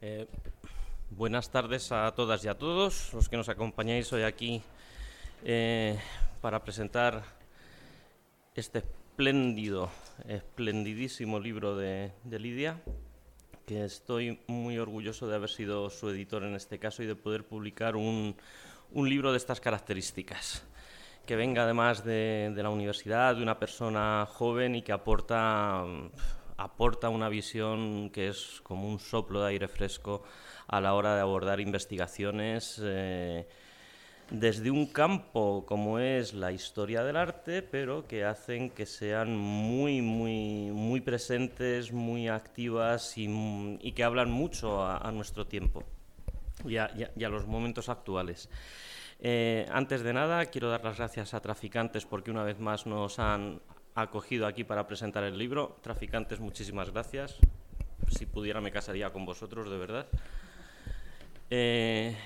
Eh, buenas tardes a todas y a todos los que nos acompañáis hoy aquí eh, para presentar este espléndido, esplendidísimo libro de, Lidia, que estoy muy orgulloso de haber sido su editor en este caso y de poder publicar un, libro de estas características que venga además de, de, la universidad, de una persona joven y que aporta, aporta una visión que es como un soplo de aire fresco a la hora de abordar investigaciones eh, desde un campo como es la historia del arte, pero que hacen que sean muy, muy, muy presentes, muy activas y, y que hablan mucho a, a nuestro tiempo y a, y a los momentos actuales. Eh, antes de nada, quiero dar las gracias a Traficantes porque una vez más nos han acogido aquí para presentar el libro. Traficantes, muchísimas gracias. Si pudiera me casaría con vosotros, de verdad. Eh,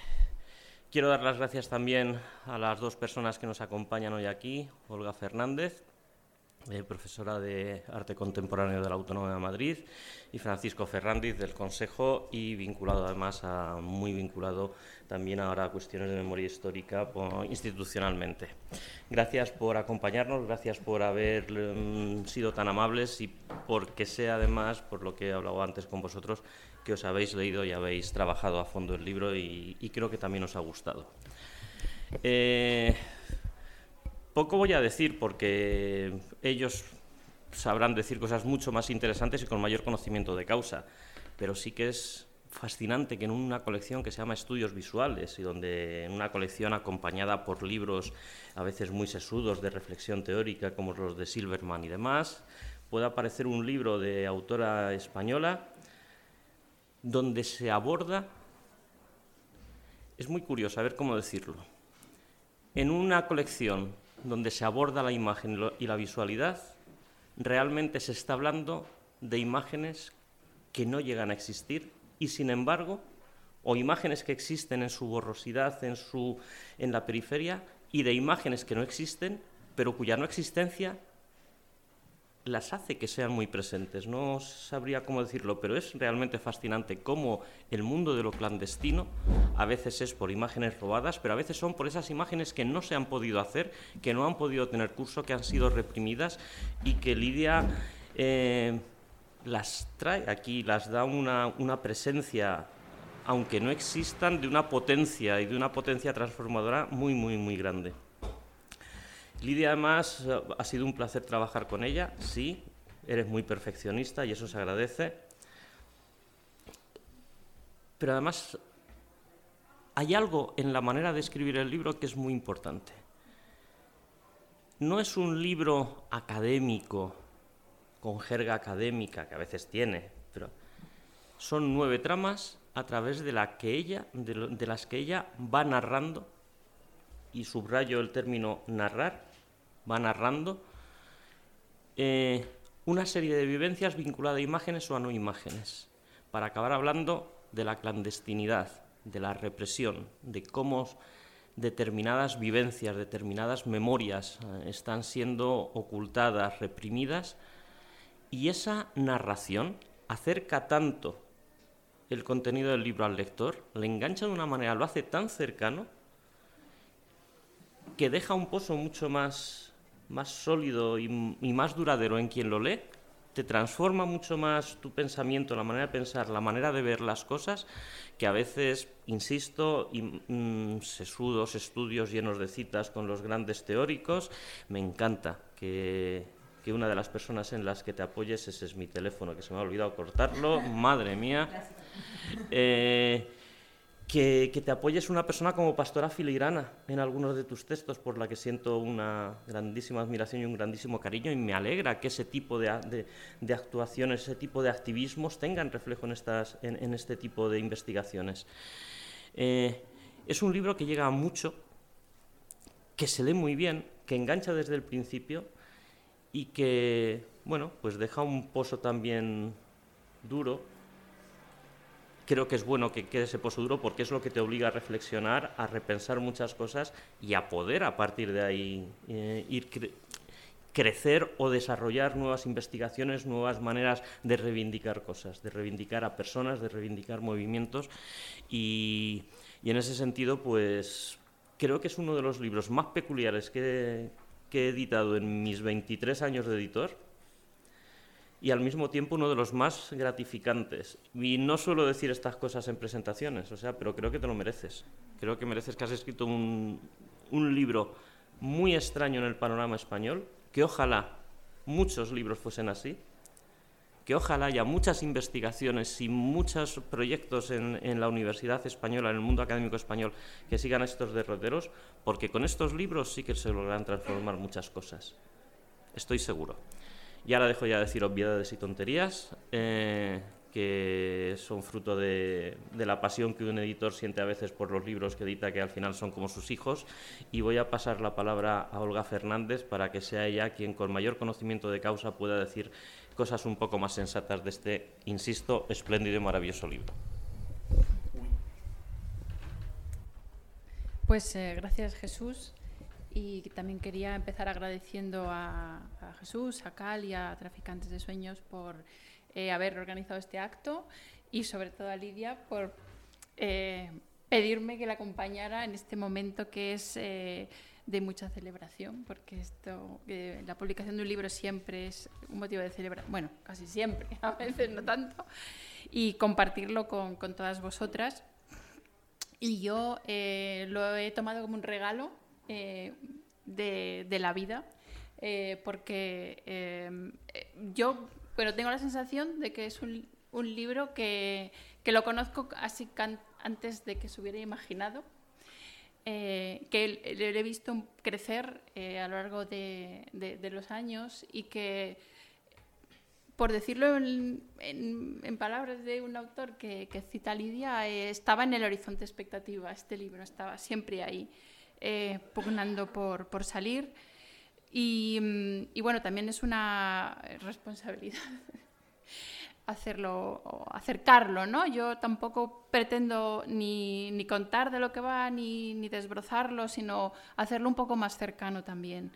quiero dar las gracias también a las dos personas que nos acompañan hoy aquí. Olga Fernández, eh, profesora de Arte Contemporáneo de la Autónoma de Madrid, y Francisco Fernández del Consejo, y vinculado además a, muy vinculado también ahora cuestiones de memoria histórica institucionalmente. Gracias por acompañarnos, gracias por haber um, sido tan amables y porque sea además, por lo que he hablado antes con vosotros, que os habéis leído y habéis trabajado a fondo el libro y, y creo que también os ha gustado. Eh, poco voy a decir porque ellos sabrán decir cosas mucho más interesantes y con mayor conocimiento de causa, pero sí que es fascinante que en una colección que se llama Estudios Visuales y donde en una colección acompañada por libros a veces muy sesudos de reflexión teórica como los de Silverman y demás, pueda aparecer un libro de autora española donde se aborda, es muy curioso, a ver cómo decirlo, en una colección donde se aborda la imagen y la visualidad, realmente se está hablando de imágenes que no llegan a existir y sin embargo, o imágenes que existen en su borrosidad, en, su, en la periferia, y de imágenes que no existen, pero cuya no existencia las hace que sean muy presentes. No sabría cómo decirlo, pero es realmente fascinante cómo el mundo de lo clandestino a veces es por imágenes robadas, pero a veces son por esas imágenes que no se han podido hacer, que no han podido tener curso, que han sido reprimidas y que Lidia eh, las trae aquí, las da una, una presencia, aunque no existan, de una potencia y de una potencia transformadora muy, muy, muy grande. Lidia, además, ha sido un placer trabajar con ella, sí, eres muy perfeccionista y eso se agradece. Pero además, hay algo en la manera de escribir el libro que es muy importante. No es un libro académico, con jerga académica, que a veces tiene, pero son nueve tramas a través de, que ella, de las que ella va narrando, y subrayo el término narrar, va narrando eh, una serie de vivencias vinculadas a imágenes o a no imágenes, para acabar hablando de la clandestinidad, de la represión, de cómo determinadas vivencias, determinadas memorias eh, están siendo ocultadas, reprimidas, y esa narración acerca tanto el contenido del libro al lector, le engancha de una manera, lo hace tan cercano, que deja un pozo mucho más, más sólido y, más duradero en quien lo lee, te transforma mucho más tu pensamiento, la manera de pensar, la manera de ver las cosas, que a veces, insisto, y, mmm, sesudos estudios llenos de citas con los grandes teóricos, me encanta que, que una de las personas en las que te apoyes, ese es mi teléfono, que se me ha olvidado cortarlo, madre mía. Eh, que, que, te apoyes una persona como Pastora Filigrana en algunos de tus textos, por la que siento una grandísima admiración y un grandísimo cariño, y me alegra que ese tipo de, de, de actuaciones, ese tipo de activismos tengan reflejo en, estas, en, en este tipo de investigaciones. Eh, es un libro que llega a mucho, que se lee muy bien, que engancha desde el principio y que, bueno, pues deja un pozo también duro. Creo que es bueno que quede ese pozo duro porque es lo que te obliga a reflexionar, a repensar muchas cosas y a poder a partir de ahí eh, ir crecer o desarrollar nuevas investigaciones, nuevas maneras de reivindicar cosas, de reivindicar a personas, de reivindicar movimientos. Y, en ese sentido pues creo que es uno de los libros más peculiares que, que he editado en mis 23 años de editor y al mismo tiempo uno de los más gratificantes. Y no suelo decir estas cosas en presentaciones, o sea, pero creo que te lo mereces. Creo que mereces que has escrito un, un libro muy extraño en el panorama español, que ojalá muchos libros fuesen así, que ojalá haya muchas investigaciones y muchos proyectos en, en, la Universidad Española, en el mundo académico español, que sigan estos derroteros, porque con estos libros sí que se lograrán transformar muchas cosas. Estoy seguro. Y ahora dejo ya de decir obviedades y tonterías, eh, que son fruto de, la pasión que un editor siente a veces por los libros que edita, que al final son como sus hijos. Y voy a pasar la palabra a Olga Fernández para que sea ella quien con mayor conocimiento de causa pueda decir cosas un poco más sensatas de este, insisto, espléndido y maravilloso libro. Pues eh, gracias Jesús y también quería empezar agradeciendo a, Jesús, a Cal y a Traficantes de Sueños por eh, haber organizado este acto y sobre todo a Lidia por eh, pedirme que la acompañara en este momento que es eh, de mucha celebración, porque esto, la publicación de un libro siempre es un motivo de celebración, bueno, casi siempre, a veces no tanto, y compartirlo con, con todas vosotras. Y yo lo he tomado como un regalo eh, de, la vida, eh, porque eh, yo pero tengo la sensación de que es un, libro que, lo conozco así antes de que se hubiera imaginado, que le he visto crecer a lo largo de, los años y que por decirlo en, palabras de un autor que, que cita Lidia, estaba en el horizonte expectativa este libro, estaba siempre ahí eh, pugnando por, salir. Mm, y, bueno, también es una responsabilidad hacerlo, acercarlo, ¿no? Yo tampoco pretendo ni, ni, contar de lo que va ni, ni, desbrozarlo, sino hacerlo un poco más cercano también.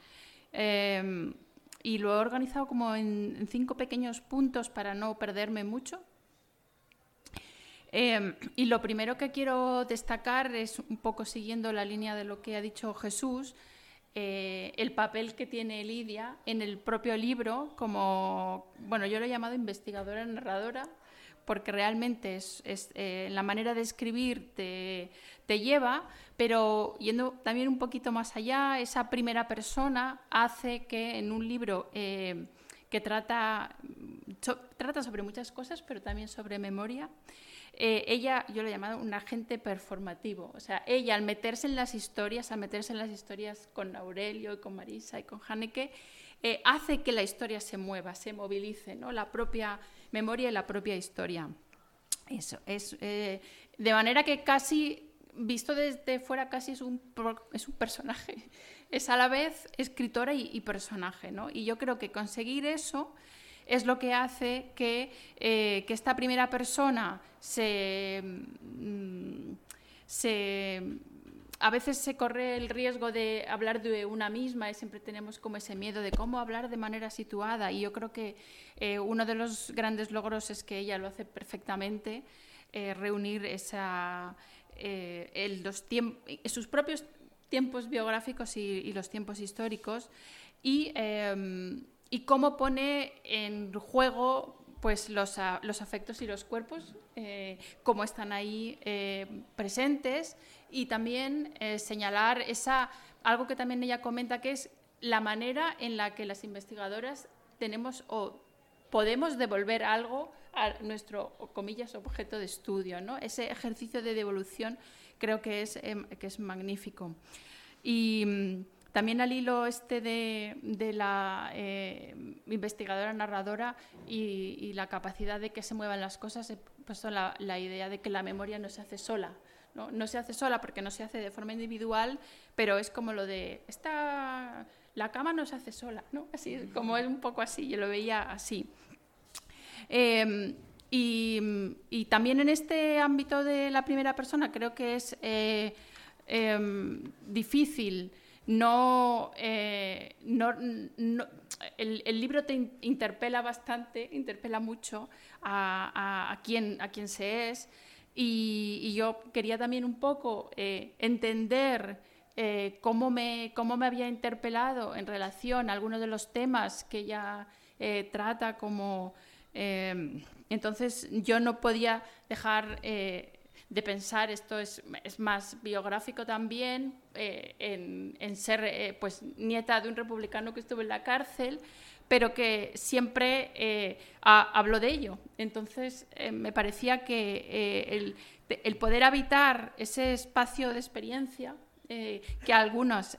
Em, y lo he organizado como en cinco pequeños puntos para no perderme mucho. Em, y lo primero que quiero destacar es un poco siguiendo la línea de lo que ha dicho Jesús, eh, el papel que tiene Lidia en el propio libro como, bueno, yo lo he llamado investigadora narradora, porque realmente es, eh, la manera de escribir te, te, lleva, pero yendo también un poquito más allá, esa primera persona hace que en un libro eh, que trata, trata sobre muchas cosas, pero también sobre memoria, eh, ella, yo le he llamado un agente performativo. O sea, ella al meterse en las historias, al meterse en las historias con Aurelio y con Marisa y con Haneke, eh, hace que la historia se mueva, se movilice, ¿no? La propia memoria y la propia historia. Eso, es eh, de manera que casi, visto desde fuera, casi es un, es un personaje. Es a la vez escritora y, y personaje, ¿no? Y yo creo que conseguir eso es lo que hace que, eh, esta primera persona mm, se, a veces se corre el riesgo de hablar de una misma y siempre tenemos como ese miedo de cómo hablar de manera situada. Y yo creo que eh, uno de los grandes logros es que ella lo hace perfectamente, eh, reunir esa, los sus propios tiempos biográficos y, los tiempos históricos. Y em, y cómo pone en juego pues los, los afectos y los cuerpos, eh, cómo están ahí eh, presentes y también eh, señalar esa, algo que también ella comenta que es la manera en la que las investigadoras tenemos o podemos devolver algo a nuestro, comillas, objeto de estudio. ¿no? Ese ejercicio de devolución creo que es, que es magnífico. Y mm, también al hilo este de, la eh, investigadora narradora y, la capacidad de que se muevan las cosas, he puesto la, idea de que la memoria no se hace sola. ¿no? se hace sola porque no se hace de forma individual, pero es como lo de esta, la cama no se hace sola, ¿no? Así como es un poco así, yo lo veía así. Em, y, también en este ámbito de la primera persona creo que es eh, em, difícil no, eh, no, el, libro te interpela bastante, interpela mucho a, a, quién, a quién se es. Y, yo quería también un poco eh, entender eh, cómo, me, cómo me había interpelado en relación a algunos de los temas que ella trata como... entonces yo no podía dejar de pensar, esto es, es más biográfico también, eh, en, ser eh, pues, nieta de un republicano que estuvo en la cárcel, pero que siempre eh, habló de ello. Entonces, me parecía que el, el, poder habitar ese espacio de experiencia que a algunas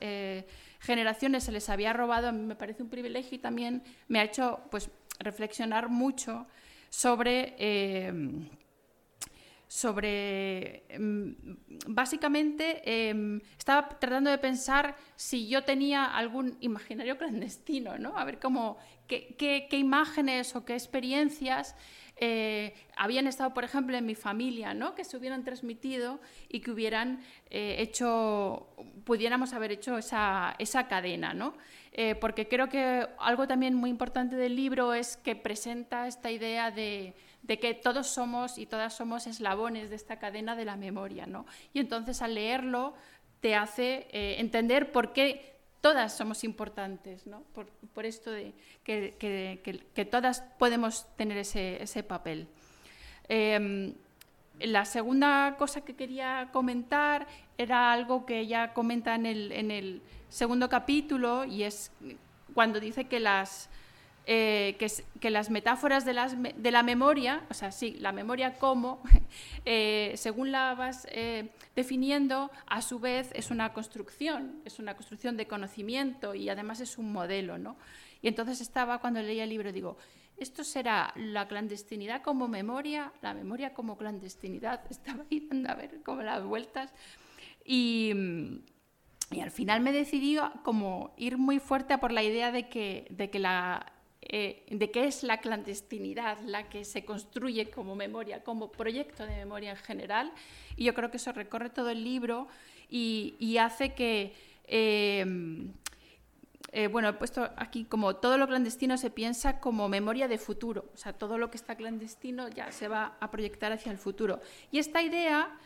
generaciones se les había robado, me parece un privilegio y también me ha hecho pues, reflexionar mucho sobre sobre, em, básicamente, em, estaba tratando de pensar si yo tenía algún imaginario clandestino, ¿no? A ver cómo, qué, imágenes o qué experiencias eh, habían estado, por ejemplo, en mi familia, ¿no? Que se hubieran transmitido y que hubieran eh, hecho, pudiéramos haber hecho esa, esa cadena, ¿no? Eh, porque creo que algo también muy importante del libro es que presenta esta idea de de que todos somos y todas somos eslabones de esta cadena de la memoria. ¿no? Y entonces al leerlo te hace eh, entender por qué todas somos importantes, ¿no? por, esto de que, todas podemos tener ese, papel. Em, la segunda cosa que quería comentar era algo que ella comenta en el, en el segundo capítulo y es cuando dice que las eh, que, las metáforas de, la memoria, o sea, sí, la memoria como, eh, según la vas eh, definiendo, a su vez es una construcción, es una construcción de conocimiento y además es un modelo, ¿no? Y entonces estaba, cuando leía el libro, digo, ¿esto será la clandestinidad como memoria, la memoria como clandestinidad? Estaba ahí a ver como las vueltas. Y, y al final me decidí como ir muy fuerte por la idea de que, de que la eh, de qué es la clandestinidad, la que se construye como memoria, como proyecto de memoria en general. Y yo creo que eso recorre todo el libro y, hace que, em, eh, bueno, he puesto aquí como todo lo clandestino se piensa como memoria de futuro, o sea, todo lo que está clandestino ya se va a proyectar hacia el futuro. Y esta idea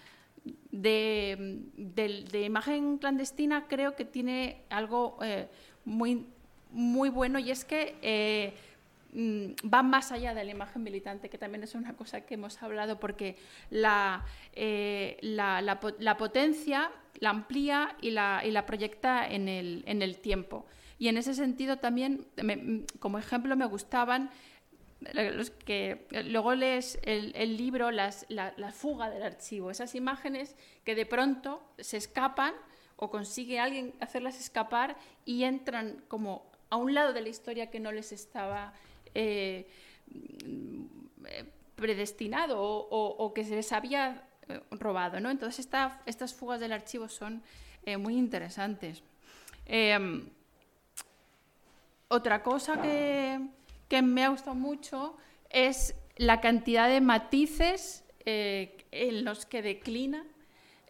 de, imagen clandestina creo que tiene algo eh, muy muy bueno y es que eh, mm, va más allá de la imagen militante, que también es una cosa que hemos hablado, porque la, eh, la, potencia la amplía y la, y proyecta en el, en el, tiempo. Y en ese sentido también, mm, como ejemplo, me gustaban los que luego lees el, libro, las, la, la, fuga del archivo, esas imágenes que de pronto se escapan o consigue alguien hacerlas escapar y entran como a un lado de la historia que no les estaba eh, predestinado o, que se les había eh, robado. ¿no? Entonces estas fugas del archivo son eh, muy interesantes. Em, otra cosa que, me ha gustado mucho es la cantidad de matices en los que declina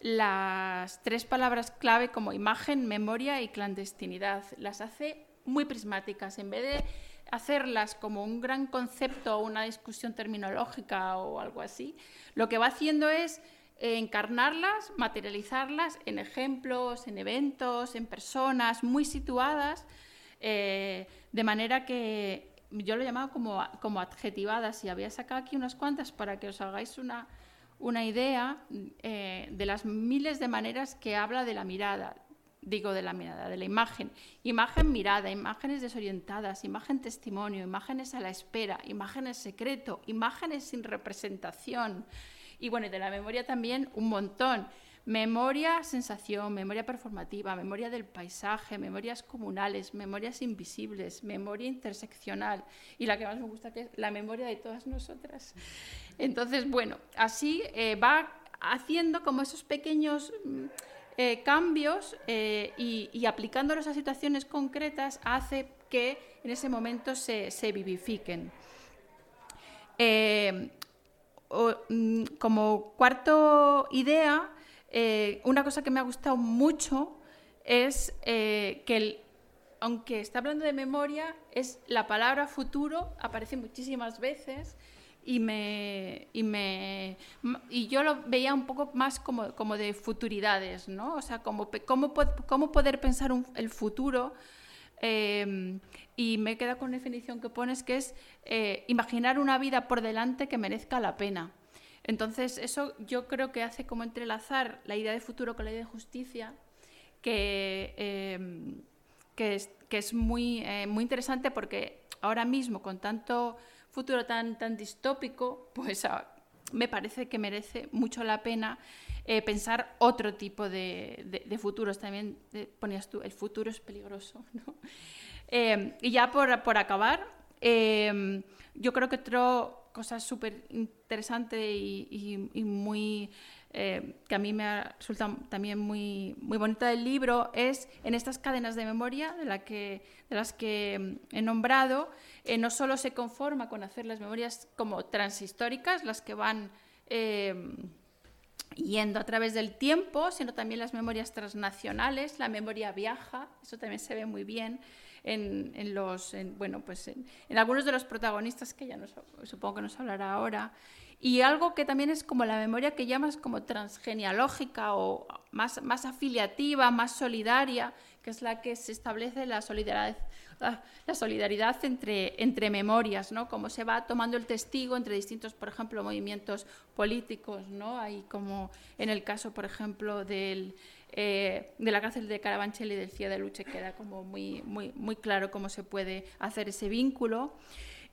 las tres palabras clave como imagen, memoria y clandestinidad. Las hace muy prismáticas. En vez de hacerlas como un gran concepto o una discusión terminológica o algo así, lo que va haciendo es encarnarlas, materializarlas en ejemplos, en eventos, en personas muy situadas, eh, de manera que yo lo he llamado como, como adjetivadas y había sacado aquí unas cuantas para que os hagáis una, una idea eh, de las miles de maneras que habla de la mirada, digo de la mirada, de la imagen. Imagen mirada, imágenes desorientadas, imagen testimonio, imágenes a la espera, imágenes secreto, imágenes sin representación. Y bueno, y de la memoria también un montón. Memoria, sensación, memoria performativa, memoria del paisaje, memorias comunales, memorias invisibles, memoria interseccional y la que más me gusta que es la memoria de todas nosotras. Entonces, bueno, así eh, va haciendo como esos pequeños mm, eh, cambios eh, y, aplicándolos a situaciones concretas hace que en ese momento se, vivifiquen. Eh, mm, como cuarto idea, una cosa que me ha gustado mucho es que aunque está hablando de memoria, es la palabra futuro, aparece muchísimas veces y me, y me y yo lo veía un poco más como, como de futuridades, ¿no? O sea, como cómo, cómo poder pensar el futuro em, y me queda con una definición que pones que es eh, imaginar una vida por delante que merezca la pena. Entonces, eso yo creo que hace como entrelazar la idea de futuro con la idea de justicia, que, em, que, es, que es muy, eh, muy interesante porque ahora mismo, con tanto futuro tan, tan distópico, pues ah, me parece que merece mucho la pena eh, pensar otro tipo de, futuros. También eh, ponías tú, el futuro es peligroso. ¿no? Eh, y ya por, por acabar, yo creo que otra cosa súper interesante y, y, muy eh, que a mí me resulta también muy, muy bonita del libro, es en estas cadenas de memoria de, las que mm, he nombrado, eh, no solo se conforma con hacer las memorias como transhistóricas, las que van eh, yendo a través del tiempo, sino también las memorias transnacionales, la memoria viaja, eso también se ve muy bien. En, en los bueno pues en, algunos de los protagonistas que ya supongo que nos hablará ahora y algo que también es como la memoria que llamas como transgenealógica o más, más afiliativa, más solidaria, que es la que se establece la solidaridad, la, solidaridad entre, entre memorias, ¿no? Como se va tomando el testigo entre distintos, por ejemplo, movimientos políticos, ¿no? Hay como en el caso, por ejemplo, del, eh, de la cárcel de Carabanchel y del CIA de Luche queda como muy, muy, muy claro cómo se puede hacer ese vínculo.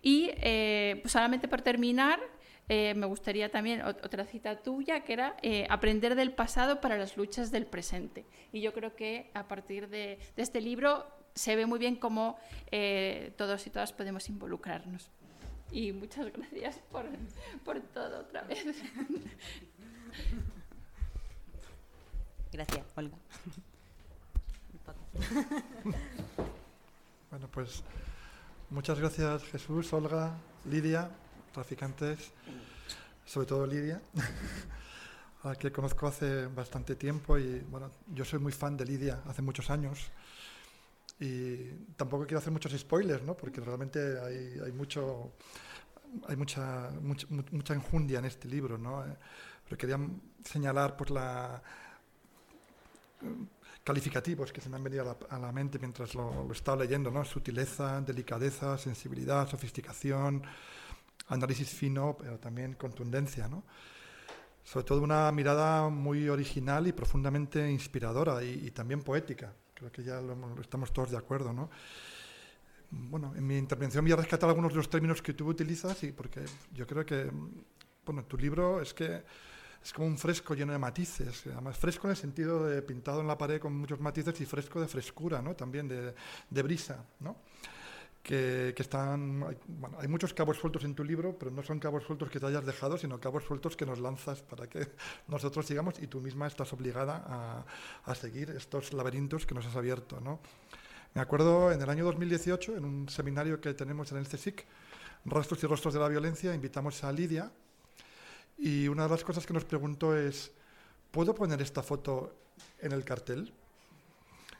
Y eh, pues solamente por terminar, eh, me gustaría también otra cita tuya, que era eh, aprender del pasado para las luchas del presente. Y yo creo que a partir de, este libro se ve muy bien cómo eh, todos y todas podemos involucrarnos. Y muchas gracias por, por todo otra vez. Gracias, Olga. Bueno, pues muchas gracias Jesús, Olga, Lidia traficantes, sobre todo Lidia, a que conozco hace bastante tiempo y bueno, yo soy muy fan de Lidia hace muchos años y tampoco quiero hacer muchos spoilers, ¿no? porque realmente hay, mucho hay mucha, mucha, mucha, enjundia en este libro, ¿no? Eh, pero quería señalar pues la calificativos que se me han venido a la, mente mientras lo, lo, estaba leyendo, ¿no? Sutileza, delicadeza, sensibilidad, sofisticación, análisis fino, pero también contundencia, ¿no? Sobre todo una mirada muy original y profundamente inspiradora y, también poética. Creo que ya lo, estamos todos de acuerdo, ¿no? Bueno, en mi intervención voy a rescatar algunos de los términos que tú utilizas y porque yo creo que, bueno, tu libro es que es como un fresco lleno de matices, además fresco en el sentido de pintado en la pared con muchos matices y fresco de frescura, ¿no? También de, de brisa, ¿no? Que, están... Bueno, hay muchos cabos sueltos en tu libro, pero no son cabos sueltos que te hayas dejado, sino cabos sueltos que nos lanzas para que nosotros sigamos y tú misma estás obligada a, a seguir estos laberintos que nos has abierto. ¿no? Me acuerdo en el año 2018, en un seminario que tenemos en el CSIC, Rastros y Rostros de la Violencia, invitamos a Lidia y una de las cosas que nos preguntó es, ¿puedo poner esta foto en el cartel?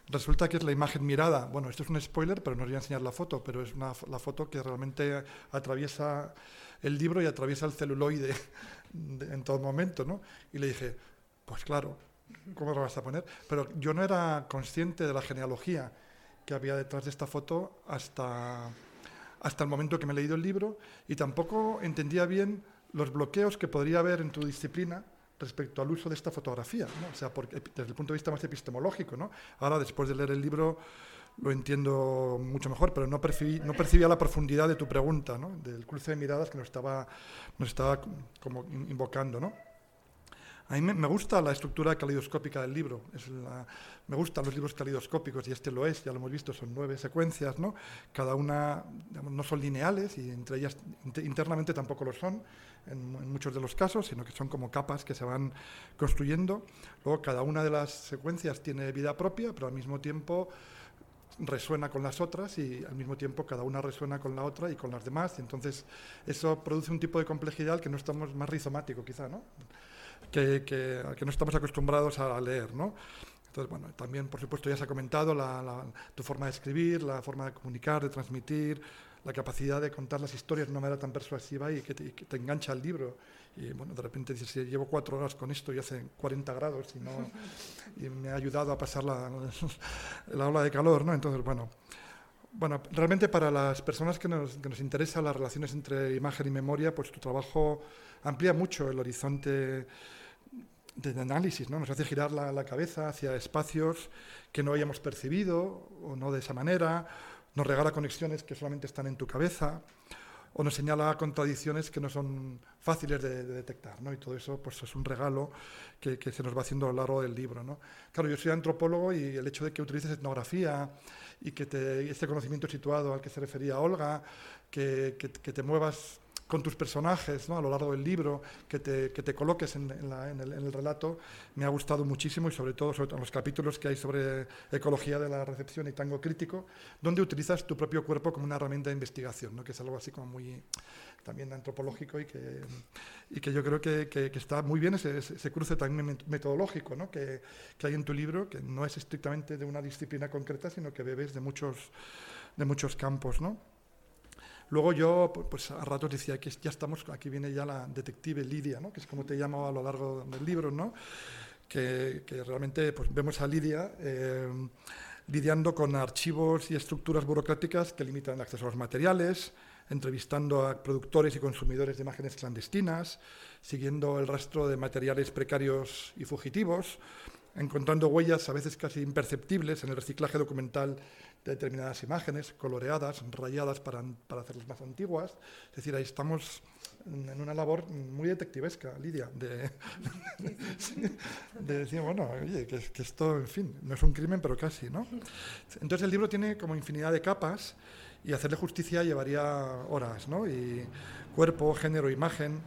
Resulta que es la imagen mirada. Bueno, esto es un spoiler, pero no os voy a enseñar la foto, pero es una, la foto que realmente atraviesa el libro y atraviesa el celuloide en todo momento, ¿no? Y le dije, pues claro, ¿cómo lo vas a poner? Pero yo no era consciente de la genealogía que había detrás de esta foto hasta, hasta el momento que me he leído el libro y tampoco entendía bien los bloqueos que podría haber en tu disciplina respecto al uso de esta fotografía, o sea, porque, desde el punto de vista más epistemológico. ¿no? Ahora, después de leer el libro, lo entiendo mucho mejor, pero no, percibí, no percibía la profundidad de tu pregunta, ¿no? del cruce de miradas que nos estaba, nos estaba como invocando. ¿no? A mí me, gusta la estructura caleidoscópica del libro. Es me gustan los libros caleidoscópicos y este lo es, ya lo hemos visto, son nueve secuencias, ¿no? Cada una no son lineales y entre ellas internamente tampoco lo son en, muchos de los casos, sino que son como capas que se van construyendo. Luego cada una de las secuencias tiene vida propia, pero al mismo tiempo resuena con las otras y al mismo tiempo cada una resuena con la otra y con las demás. Entonces eso produce un tipo de complejidad que no estamos más rizomático quizá, ¿no? Que, que, que no estamos acostumbrados a leer, ¿no? Entonces, bueno, también, por supuesto, ya se ha comentado tu forma de escribir, la forma de comunicar, de transmitir, la capacidad de contar las historias de una manera tan persuasiva y que te, engancha el libro. Y bueno, de repente dices, llevo cuatro horas con esto y hace 40 grados y, no, y me ha ayudado a pasar la, la ola de calor, ¿no? Entonces, bueno, bueno, realmente para las personas que nos, que nos interesan las relaciones entre imagen y memoria, pues tu trabajo amplía mucho el horizonte de análisis, ¿no? nos hace girar la, cabeza hacia espacios que no hayamos percibido o no de esa manera, nos regala conexiones que solamente están en tu cabeza o nos señala contradicciones que no son fáciles de, detectar, ¿no? Y todo eso pues, es un regalo que, se nos va haciendo a lo largo del libro, ¿no? Claro, yo soy antropólogo y el hecho de que utilices etnografía y que te, este conocimiento situado al que se refería Olga, que, que te muevas con tus personajes ¿no? a lo largo del libro, que te, que te coloques en, el, en, el, relato, me ha gustado muchísimo y sobre todo, sobre los capítulos que hay sobre ecología de la recepción y tango crítico, donde utilizas tu propio cuerpo como una herramienta de investigación, ¿no? que es algo así como muy también antropológico y que, y que yo creo que, que, está muy bien ese, ese, cruce también metodológico ¿no? que, que hay en tu libro, que no es estrictamente de una disciplina concreta, sino que bebes de muchos, de muchos campos. ¿no? Luego yo, pues a ratos decía que ya estamos, aquí viene ya la detective Lidia, ¿no? que es como te llamo a lo largo del libro, ¿no? que, realmente pues, vemos a Lidia eh, lidiando con archivos y estructuras burocráticas que limitan el acceso a los materiales, entrevistando a productores y consumidores de imágenes clandestinas, siguiendo el rastro de materiales precarios y fugitivos, encontrando huellas a veces casi imperceptibles en el reciclaje documental determinadas imágenes, coloreadas, rayadas para, para hacerlas más antiguas. Es decir, ahí estamos en una labor muy detectivesca, Lidia, de, de decir, bueno, oye, que, que, esto, en fin, no es un crimen, pero casi, ¿no? Entonces el libro tiene como infinidad de capas y hacerle justicia llevaría horas, ¿no? Y cuerpo, género, imagen.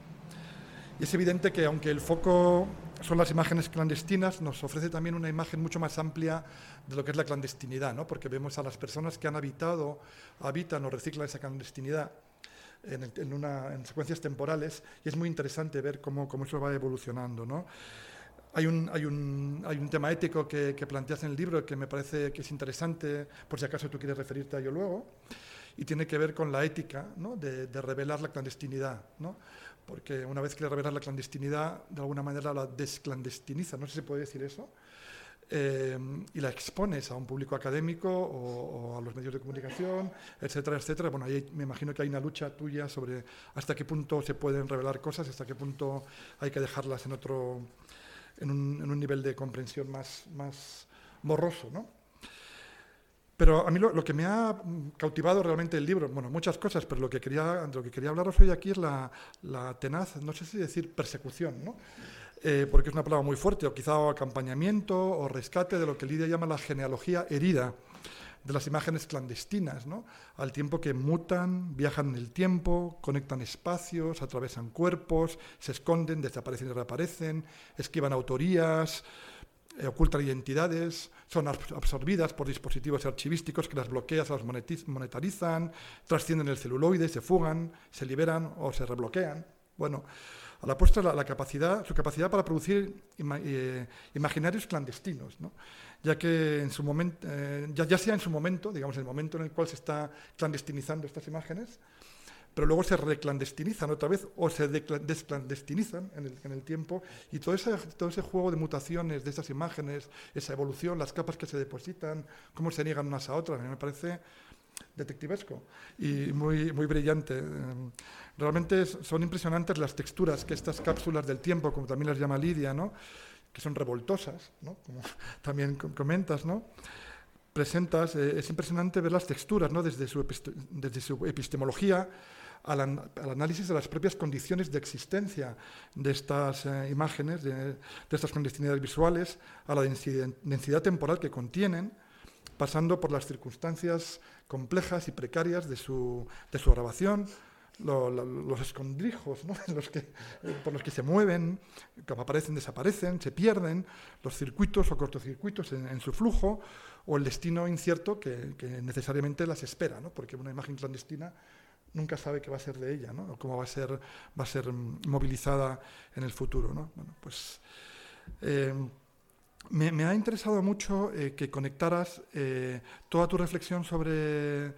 Y es evidente que aunque el foco son las imágenes clandestinas, nos ofrece también una imagen mucho más amplia de lo que es la clandestinidad, ¿no? porque vemos a las personas que han habitado, habitan o reciclan esa clandestinidad en, secuencias temporales y es muy interesante ver cómo, cómo eso va evolucionando. ¿no? Hay un, hay, un, hay un, tema ético que, planteas en el libro que me parece que es interesante, por si acaso tú quieres referirte a ello luego, y tiene que ver con la ética ¿no? de, revelar la clandestinidad. ¿no? Porque una vez que revelas la clandestinidad, de alguna manera la desclandestiniza, no sé si se puede decir eso, eh, y la expones a un público académico o, a los medios de comunicación, etcétera, etcétera. Bueno, ahí me imagino que hay una lucha tuya sobre hasta qué punto se pueden revelar cosas, hasta qué punto hay que dejarlas en otro, en un nivel de comprensión más, más borroso, ¿no? Pero a mí lo, lo, que me ha cautivado realmente el libro, bueno, muchas cosas, pero lo que quería, lo que quería hablaros hoy aquí es la, la tenaz, no sé si decir persecución, ¿no? Eh, porque es una palabra muy fuerte, o quizá acompañamiento o rescate de lo que Lidia llama la genealogía herida de las imágenes clandestinas, ¿no? al tiempo que mutan, viajan en el tiempo, conectan espacios, atravesan cuerpos, se esconden, desaparecen y reaparecen, esquivan autorías, eh, ocultan identidades, son absorbidas por dispositivos archivísticos que las bloquean, las monetarizan, trascienden el celuloide, se fugan, se liberan o se rebloquean. Bueno, a la puesta la, la, capacidad, su capacidad para producir eh, imaginarios clandestinos, ¿no? ya que en su momento, eh, ya, sea en su momento, digamos, el momento en el cual se está clandestinizando estas imágenes, pero luego se reclandestinizan otra vez o se desclandestinizan en el, en el tiempo y todo ese, todo ese juego de mutaciones de esas imágenes, esa evolución, las capas que se depositan, cómo se niegan unas a otras, a mí me parece detectivesco y muy, muy brillante. Realmente son impresionantes las texturas que estas cápsulas del tiempo, como también las llama Lidia, ¿no? que son revoltosas, ¿no? como también comentas, ¿no? presentas, eh, es impresionante ver las texturas ¿no? desde, su desde su epistemología al, al, análisis de las propias condiciones de existencia de estas eh, imágenes, de, de, estas clandestinidades visuales, a la densidad temporal que contienen, pasando por las circunstancias complejas y precarias de su, de su grabación, lo, lo, los escondrijos por los que se mueven, que aparecen, desaparecen, se pierden, los circuitos o cortocircuitos en, su flujo, o el destino incierto que, necesariamente las espera, porque una imagen clandestina nunca sabe qué va a ser de ella, o cómo va a ser, va a ser movilizada en el futuro. ¿no? Bueno, pues, eh, me, ha interesado mucho eh, que conectaras eh, toda tu reflexión sobre,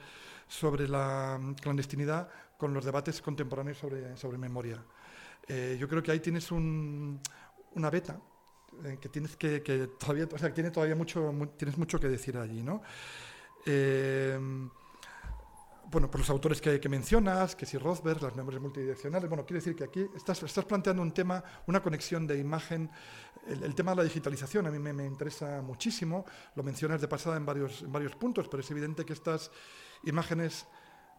sobre la clandestinidad con los debates contemporáneos sobre, sobre memoria. Eh, yo creo que ahí tienes un, una beta que tienes que, todavía, o sea, todavía mucho, tienes mucho que decir allí, ¿no? Bueno, por los autores que, que, mencionas, que si Rothberg, las memorias multidireccionales, bueno, quiere decir que aquí estás, estás planteando un tema, una conexión de imagen, el, tema de la digitalización a mí me, me, interesa muchísimo, lo mencionas de pasada en varios, en varios puntos, pero es evidente que estas imágenes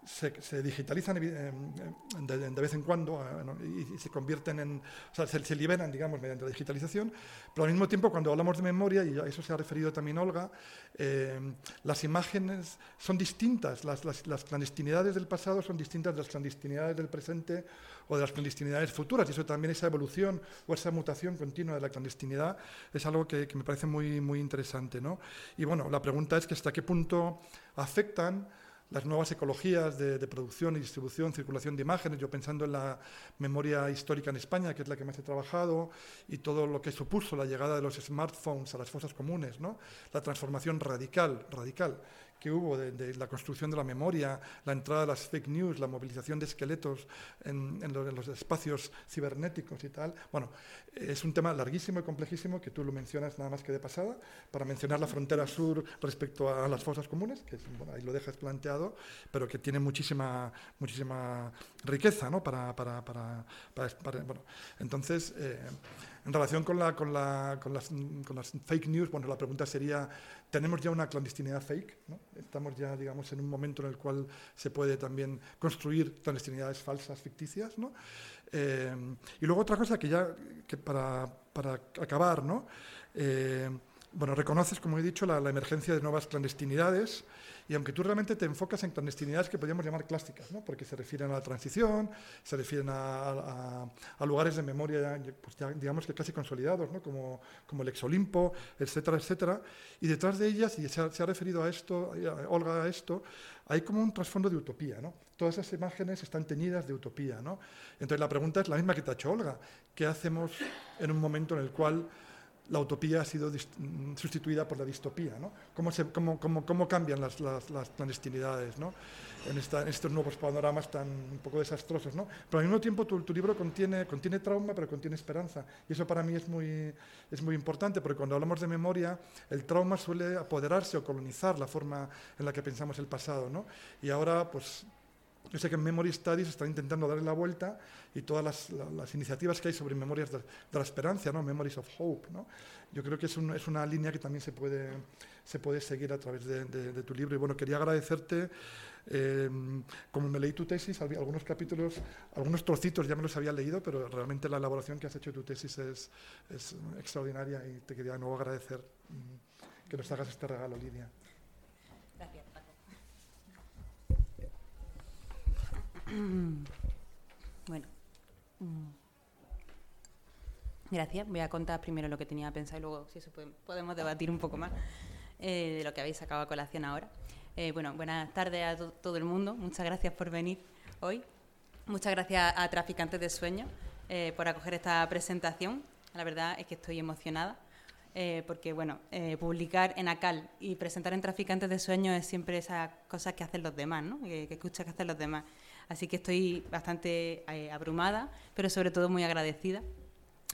se, digitalizan de, vez en cuando eh, y, se convierten en, o sea, se, liberan, digamos, mediante la digitalización, pero al mismo tiempo cuando hablamos de memoria, y a eso se ha referido también Olga, eh, las imágenes son distintas, las, las, clandestinidades del pasado son distintas de las clandestinidades del presente o de las clandestinidades futuras, y eso también, esa evolución o esa mutación continua de la clandestinidad es algo que, que me parece muy, muy interesante. ¿no? Y bueno, la pregunta es que hasta qué punto afectan las nuevas ecologías de, producción y distribución, circulación de imágenes, yo pensando en la memoria histórica en España, que es la que más he trabajado, y todo lo que supuso la llegada de los smartphones a las fosas comunes, ¿no? la transformación radical, radical que hubo de, la construcción de la memoria, la entrada de las fake news, la movilización de esqueletos en, los, espacios cibernéticos y tal. Bueno, es un tema larguísimo y complejísimo que tú lo mencionas nada más que de pasada, para mencionar la frontera sur respecto a las fosas comunes, que ahí lo dejas planteado, pero que tiene muchísima, muchísima riqueza ¿no? para, para, para, bueno, entonces... Eh, en relación con, la, con, la, con, las, con, las, fake news, bueno, la pregunta sería, ¿tenemos ya una clandestinidad fake? Estamos ya, digamos, en un momento en el cual se puede también construir clandestinidades falsas, ficticias, ¿no? Eh, y luego otra cosa que ya, que para, para acabar, ¿no? Eh, bueno, reconoces, como he dicho, la, emergencia de nuevas clandestinidades, y aunque tú realmente te enfocas en clandestinidades que podríamos llamar clásicas, ¿no? porque se refieren a la transición, se refieren a, lugares de memoria, pues digamos que casi consolidados, ¿no? como, el exolimpo, etcétera, etcétera, y detrás de ellas, y se ha, referido a esto, Olga a esto, hay como un trasfondo de utopía. ¿no? Todas esas imágenes están teñidas de utopía. ¿no? Entonces la pregunta es la misma que te ha hecho Olga. ¿Qué hacemos en un momento en el cual la utopía ha sido mm, sustituida por la distopía. ¿no? ¿Cómo, cómo, cómo, cambian las, las, las clandestinidades ¿no? en, estos nuevos panoramas tan un poco desastrosos? ¿no? Pero al mismo tiempo tu, tu, libro contiene, contiene trauma, pero contiene esperanza. Y eso para mí es muy, es muy importante, porque cuando hablamos de memoria, el trauma suele apoderarse o colonizar la forma en la que pensamos el pasado. ¿no? Y ahora, pues yo sé que en Memory Studies están intentando darle la vuelta y todas las, iniciativas que hay sobre memorias de, la esperanza, ¿no? Memories of Hope. ¿no? Yo creo que es, un, es, una línea que también se puede, se puede seguir a través de, tu libro. Y bueno, quería agradecerte. Eh, como me leí tu tesis, algunos capítulos, algunos trocitos ya me los había leído, pero realmente la elaboración que has hecho de tu tesis es, es extraordinaria y te quería de nuevo agradecer mm, que nos hagas este regalo, Lidia. Bueno. Mm. Gracias. Voy a contar primero lo que tenía pensado y luego, si eso podemos debatir un poco más eh, de lo que habéis sacado a colación ahora. Eh, bueno, buenas tardes a todo el mundo. Muchas gracias por venir hoy. Muchas gracias a Traficantes de Sueños eh, por acoger esta presentación. La verdad es que estoy emocionada. porque bueno, publicar en ACAL y presentar en Traficantes de Sueños es siempre esas cosas que hacen los demás, ¿no? que, que escuchas que hacen los demás. Así que estoy bastante eh, abrumada, pero sobre todo muy agradecida.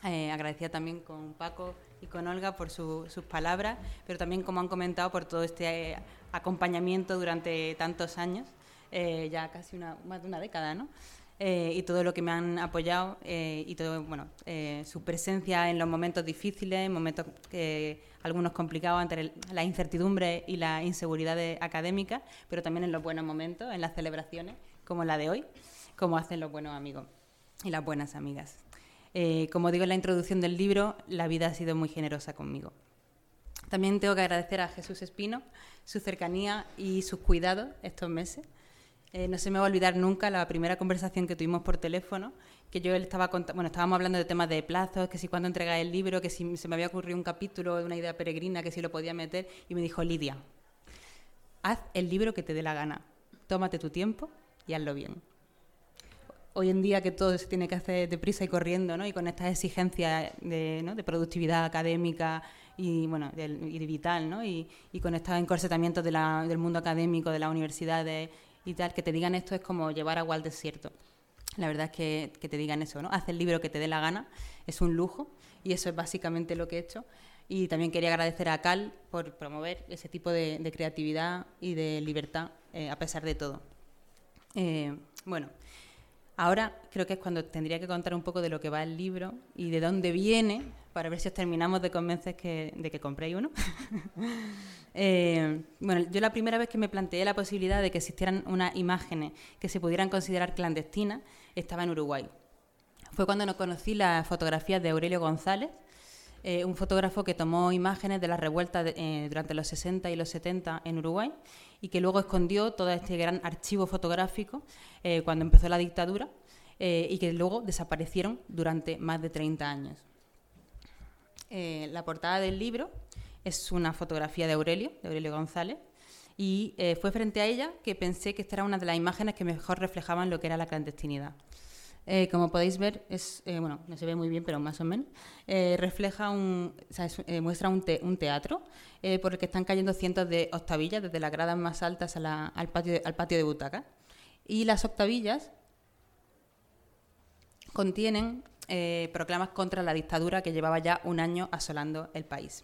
Eh, agradecida también con Paco y con Olga por sus palabras, pero también, como han comentado, por todo este eh, acompañamiento durante tantos años, ya casi una, más de una década, ¿no? y todo lo que me han apoyado y todo, bueno, su presencia en los momentos difíciles, en momentos algunos complicados ante la incertidumbre y la inseguridad académica, pero también en los buenos momentos, en las celebraciones como la de hoy, como hacen los buenos amigos y las buenas amigas. Eh, como digo en la introducción del libro, la vida ha sido muy generosa conmigo. También tengo que agradecer a Jesús Espino su cercanía y sus cuidados estos meses. Eh, no se me va a olvidar nunca la primera conversación que tuvimos por teléfono, que yo él estaba bueno, estábamos hablando de temas de plazos, que si cuando entrega el libro, que si se me había ocurrido un capítulo, una idea peregrina, que si lo podía meter, y me dijo, Lidia, haz el libro que te dé la gana, tómate tu tiempo y bien. hoy en día que todo se tiene que hacer deprisa y corriendo, ¿no? Y con estas exigencias de, ¿no? de productividad académica y, bueno, y vital, ¿no? Y, y con estos encorsetamientos del mundo académico, de las universidades y tal, que te digan esto es como llevar agua al desierto. La verdad es que, que te digan eso, ¿no? Haz el libro que te dé la gana, es un lujo y eso es básicamente lo que he hecho. Y también quería agradecer a Cal por promover ese tipo de, de creatividad y de libertad eh, a pesar de todo. Eh, bueno, ahora creo que es cuando tendría que contar un poco de lo que va el libro y de dónde viene, para ver si os terminamos de convencer de que compréis uno. eh, bueno, yo la primera vez que me planteé la posibilidad de que existieran unas imágenes que se pudieran considerar clandestinas, estaba en Uruguay. Fue cuando no conocí las fotografías de Aurelio González, eh, un fotógrafo que tomó imágenes de las revueltas de, eh, durante los 60 y los 70 en Uruguay y que luego escondió todo este gran archivo fotográfico eh, cuando empezó la dictadura y que luego desaparecieron durante más de 30 años. La portada del libro es una fotografía de Aurelio, de Aurelio González, y fue frente a ella que pensé que esta era una de las imágenes que mejor reflejaban lo que era la clandestinidad. Eh, como podéis ver, es, eh, bueno, no se ve muy bien, pero más o menos, eh, refleja un, muestra un, te- un teatro por el que están cayendo cientos de octavillas desde las gradas más altas al, patio al patio de butacas. Y las octavillas contienen proclamas contra la dictadura que llevaba ya un año asolando el país.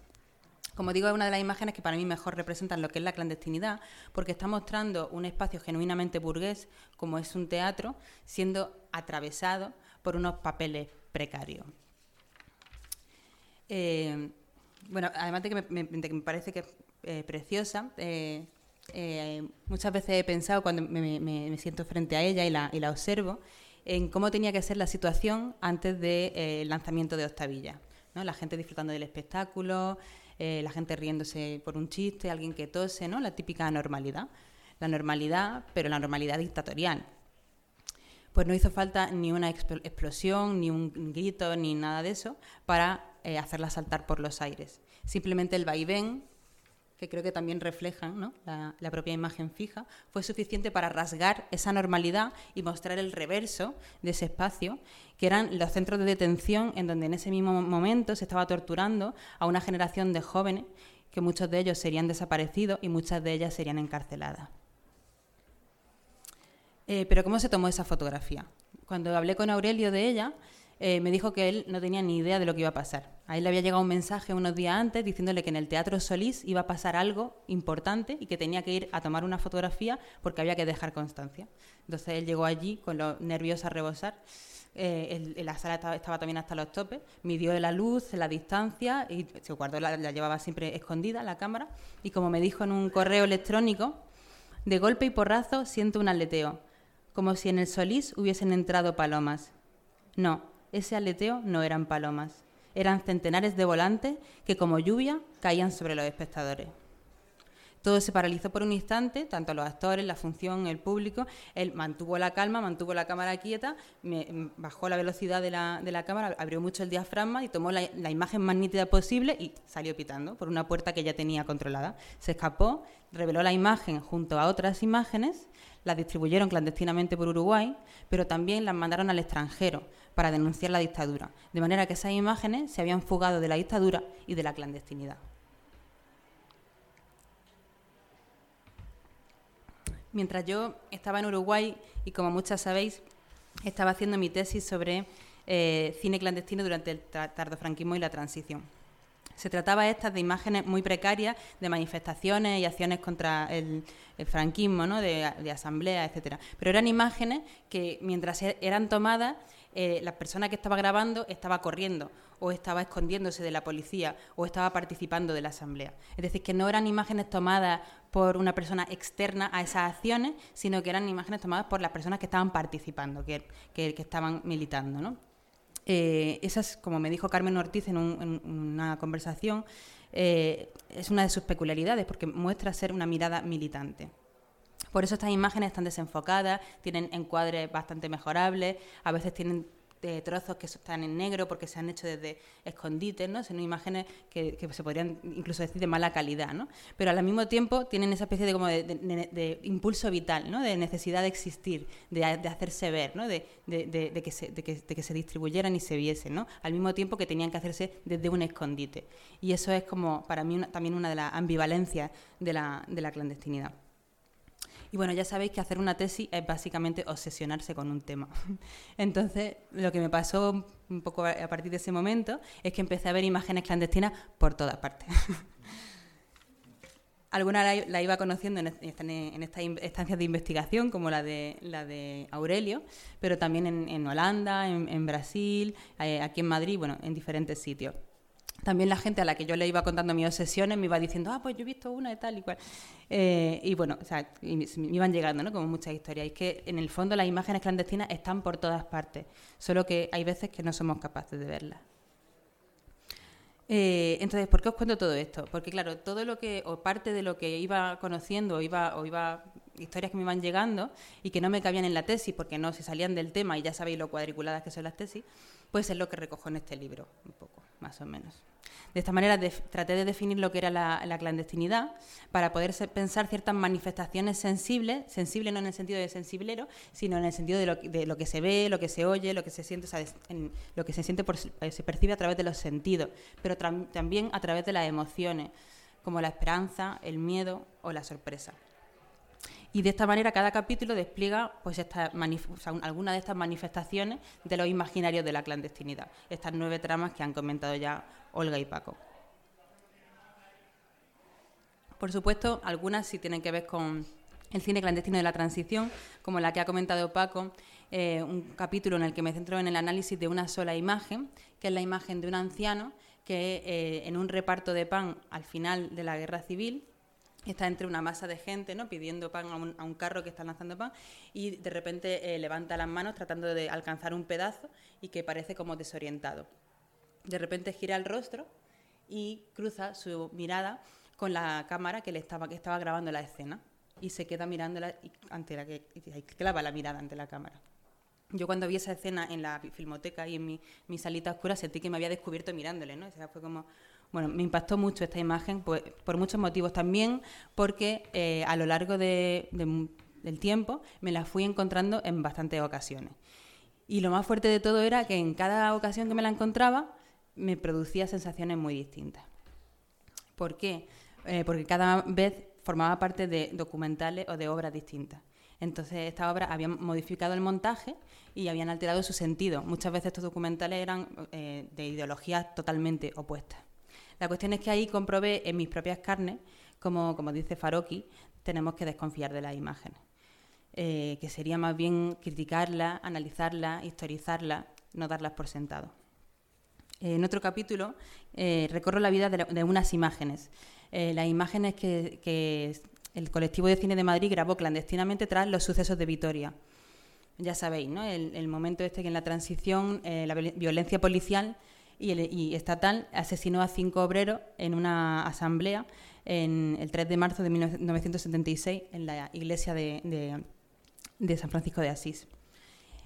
Como digo, es una de las imágenes que para mí mejor representan lo que es la clandestinidad, porque está mostrando un espacio genuinamente burgués, como es un teatro, siendo atravesado por unos papeles precarios. Eh, bueno, además de que me, que me parece que es eh, preciosa, eh, muchas veces he pensado cuando me, siento frente a ella y la, y la observo, en cómo tenía que ser la situación antes del lanzamiento de Octavilla. ¿no? La gente disfrutando del espectáculo, eh, la gente riéndose por un chiste, alguien que tose, ¿no? la típica normalidad. La normalidad, pero la normalidad dictatorial. Pues no hizo falta ni una exp- explosión, ni un grito, ni nada de eso para eh, hacerla saltar por los aires. Simplemente el vaivén, que creo que también reflejan la propia imagen fija, fue suficiente para rasgar esa normalidad y mostrar el reverso de ese espacio, que eran los centros de detención en donde en ese mismo momento se estaba torturando a una generación de jóvenes que muchos de ellos serían desaparecidos y muchas de ellas serían encarceladas. Eh, pero ¿cómo se tomó esa fotografía? Cuando hablé con Aurelio de ella, eh, me dijo que él no tenía ni idea de lo que iba a pasar. A él le había llegado un mensaje unos días antes diciéndole que en el Teatro Solís iba a pasar algo importante y que tenía que ir a tomar una fotografía porque había que dejar constancia. Entonces él llegó allí con los nervios a rebosar. Eh, la sala estaba, estaba también hasta los topes, midió la luz, la distancia y se guardó, la, la llevaba siempre escondida la cámara. Y como me dijo en un correo electrónico, de golpe y porrazo siento un aleteo, como si en el Solís hubiesen entrado palomas. No, ese aleteo no eran palomas, eran centenares de volantes que como lluvia caían sobre los espectadores. Todo se paralizó por un instante, tanto los actores, la función, el público. Él mantuvo la calma, mantuvo la cámara quieta, me- m- bajó la velocidad de la, de la cámara, abrió mucho el diafragma y tomó la, la imagen más nítida posible y salió pitando por una puerta que ya tenía controlada. Se escapó, reveló la imagen junto a otras imágenes, las distribuyeron clandestinamente por Uruguay, pero también las mandaron al extranjero para denunciar la dictadura. De manera que esas imágenes se habían fugado de la dictadura y de la clandestinidad. Mientras yo estaba en Uruguay y como muchas sabéis, estaba haciendo mi tesis sobre eh, cine clandestino durante el tardofranquismo y la transición. Se trataba estas de imágenes muy precarias de manifestaciones y acciones contra el, el franquismo, ¿no? de, de asamblea, etcétera. Pero eran imágenes que mientras e- eran tomadas, eh, la persona que estaba grabando estaba corriendo o estaba escondiéndose de la policía o estaba participando de la asamblea. Es decir, que no eran imágenes tomadas por una persona externa a esas acciones, sino que eran imágenes tomadas por las personas que estaban participando, que, que- estaban militando, ¿no? Eh, esa es, como me dijo Carmen Ortiz en, un- una conversación, eh, es una de sus peculiaridades porque muestra ser una mirada militante. Por eso estas imágenes están desenfocadas, tienen encuadres bastante mejorables, a veces tienen de trozos que están en negro porque se han hecho desde escondites, ¿no? Son imágenes que, se podrían incluso decir de mala calidad, ¿no? Pero al mismo tiempo tienen esa especie de, como de, impulso vital, ¿no? De necesidad de existir, de, hacerse ver, ¿no? De, que se, que, se distribuyeran y se viesen, ¿no? Al mismo tiempo que tenían que hacerse desde un escondite. Y eso es como, para mí, también una de las ambivalencias de la, de la clandestinidad. Y bueno, ya sabéis que hacer una tesis es básicamente obsesionarse con un tema. Entonces, lo que me pasó un poco a partir de ese momento es que empecé a ver imágenes clandestinas por todas partes. Algunas la, iba conociendo en, estas instancias de investigación, como la de, la de Aurelio, pero también en, Holanda, en, Brasil, eh, aquí en Madrid, bueno, en diferentes sitios también la gente a la que yo le iba contando mis obsesiones me iba diciendo, ah, pues yo he visto una y tal y cual. Eh, y bueno, o sea, me iban llegando, ¿no? Como muchas historias. Y es que en el fondo las imágenes clandestinas están por todas partes, solo que hay veces que no somos capaces de verlas. Eh, entonces, ¿por qué os cuento todo esto? Porque claro, todo lo que, o parte de lo que iba conociendo, o iba, o iba historias que me iban llegando y que no me cabían en la tesis porque no se salían del tema y ya sabéis lo cuadriculadas que son las tesis, pues es lo que recojo en este libro, un poco, más o menos. De esta manera traté de definir lo que era la, clandestinidad para poder pensar ciertas manifestaciones sensibles, sensibles no en el sentido de sensiblero, sino en el sentido de lo, que se ve, lo que se oye, lo que se siente, lo que se siente eh, se percibe a través de los sentidos, pero también a través de las emociones, como la esperanza, el miedo o la sorpresa. Y de esta manera cada capítulo despliega pues esta algunas de estas manifestaciones de los imaginarios de la clandestinidad, estas nueve tramas que han comentado ya Olga y Paco. Por supuesto, algunas sí tienen que ver con el cine clandestino de la transición, como la que ha comentado Paco, eh, un capítulo en el que me centro en el análisis de una sola imagen, que es la imagen de un anciano que eh, en un reparto de pan al final de la guerra civil está entre una masa de gente, ¿no? Pidiendo pan a un, carro que está lanzando pan y de repente eh, levanta las manos tratando de alcanzar un pedazo y que parece como desorientado. De repente gira el rostro y cruza su mirada con la cámara que le estaba, que estaba grabando la escena y se queda mirándola ante la que clava la mirada ante la cámara. Yo cuando vi esa escena en la filmoteca y en mi, mi salita oscura sentí que me había descubierto mirándole, ¿no? O sea, fue como, bueno, me impactó mucho esta imagen pues, por muchos motivos. También porque eh, a lo largo del tiempo me la fui encontrando en bastantes ocasiones. Y lo más fuerte de todo era que en cada ocasión que me la encontraba me producía sensaciones muy distintas. ¿Por qué? Eh, porque cada vez formaba parte de documentales o de obras distintas. Entonces, estas obras habían modificado el montaje y habían alterado su sentido. Muchas veces estos documentales eran eh, de ideologías totalmente opuestas. La cuestión es que ahí comprobé en mis propias carnes, como, como dice Faroki, tenemos que desconfiar de las imágenes. Eh, que sería más bien criticarlas, analizarlas, historizarlas, no darlas por sentado. en otro capítulo eh, recorro la vida de, unas imágenes. Eh, las imágenes que, el colectivo de cine de Madrid grabó clandestinamente tras los sucesos de Vitoria. Ya sabéis, ¿no? El, el momento este que en la transición la violencia policial y, estatal asesinó a cinco obreros en una asamblea en el 3 de marzo de 1976 en la iglesia de, San Francisco de Asís.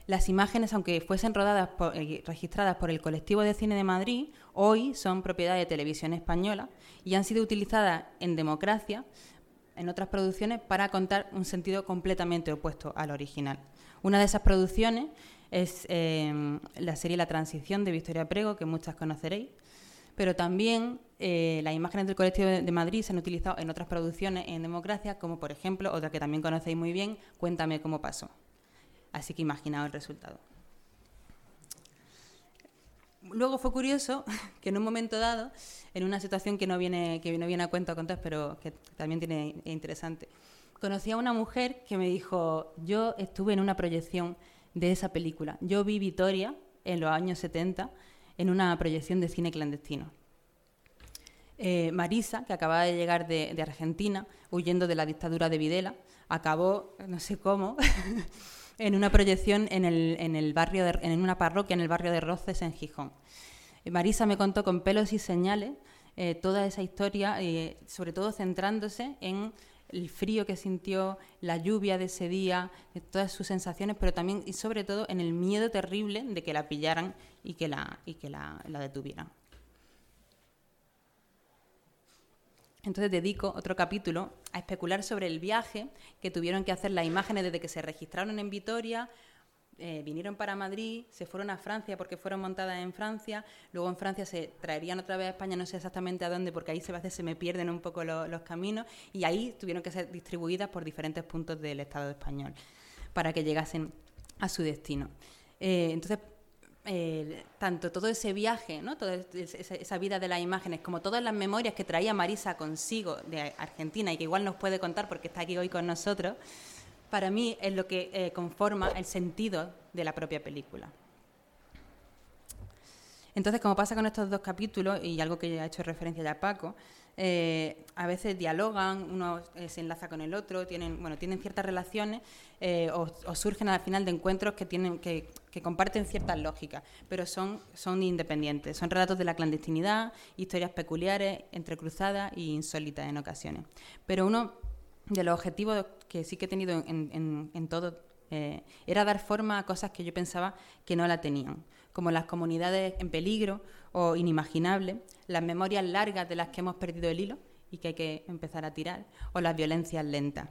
Las imágenes, aunque fuesen rodadas eh, registradas por el colectivo de cine de Madrid, hoy son propiedad de Televisión Española y han sido utilizadas en democracia, en otras producciones, para contar un sentido completamente opuesto al original. Una de esas producciones es em, la serie La Transición de Victoria Prego, que muchas conoceréis, pero también eh, las imágenes del colectivo de, Madrid se han utilizado en otras producciones en democracia, como por ejemplo, otra que también conocéis muy bien, Cuéntame cómo pasó. Así que imaginaos el resultado. Luego fue curioso que en un momento dado, en una situación que no viene, que no viene a cuento a contar, pero que también tiene interesante, conocí a una mujer que me dijo, yo estuve en una proyección de esa película. Yo vi Vitoria en los años 70 en una proyección de cine clandestino. Eh, Marisa, que acababa de llegar de, Argentina, huyendo de la dictadura de Videla, acabó, no sé cómo, en una proyección en, el, barrio en una parroquia en el barrio de Roces, en Gijón. Eh, Marisa me contó con pelos y señales eh, toda esa historia, sobre todo centrándose en el frío que sintió, la lluvia de ese día, todas sus sensaciones, pero también y sobre todo en el miedo terrible de que la pillaran y que la, y que la, la detuvieran. Entonces dedico otro capítulo a especular sobre el viaje que tuvieron que hacer las imágenes desde que se registraron en Vitoria eh, vinieron para Madrid, se fueron a Francia porque fueron montadas en Francia, luego en Francia se traerían otra vez a España, no sé exactamente a dónde, porque ahí se, a se me pierden un poco los caminos, y ahí tuvieron que ser distribuidas por diferentes puntos del Estado español para que llegasen a su destino. Eh, entonces, eh, tanto todo ese viaje, ¿no? toda esa, vida de las imágenes, como todas las memorias que traía Marisa consigo de Argentina y que igual nos puede contar porque está aquí hoy con nosotros, para mí es lo que eh, conforma el sentido de la propia película. Entonces, como pasa con estos dos capítulos, y algo que ya ha hecho referencia ya Paco, eh, a veces dialogan, uno eh, se enlaza con el otro, tienen, bueno, tienen ciertas relaciones o, surgen al final de encuentros que, tienen, que, comparten ciertas lógicas, pero son, son independientes. Son relatos de la clandestinidad, historias peculiares, entrecruzadas e insólitas en ocasiones. Pero uno de los objetivos que sí que he tenido en, todo eh, era dar forma a cosas que yo pensaba que no la tenían, como las comunidades en peligro o inimaginables, las memorias largas de las que hemos perdido el hilo y que hay que empezar a tirar, o las violencias lentas.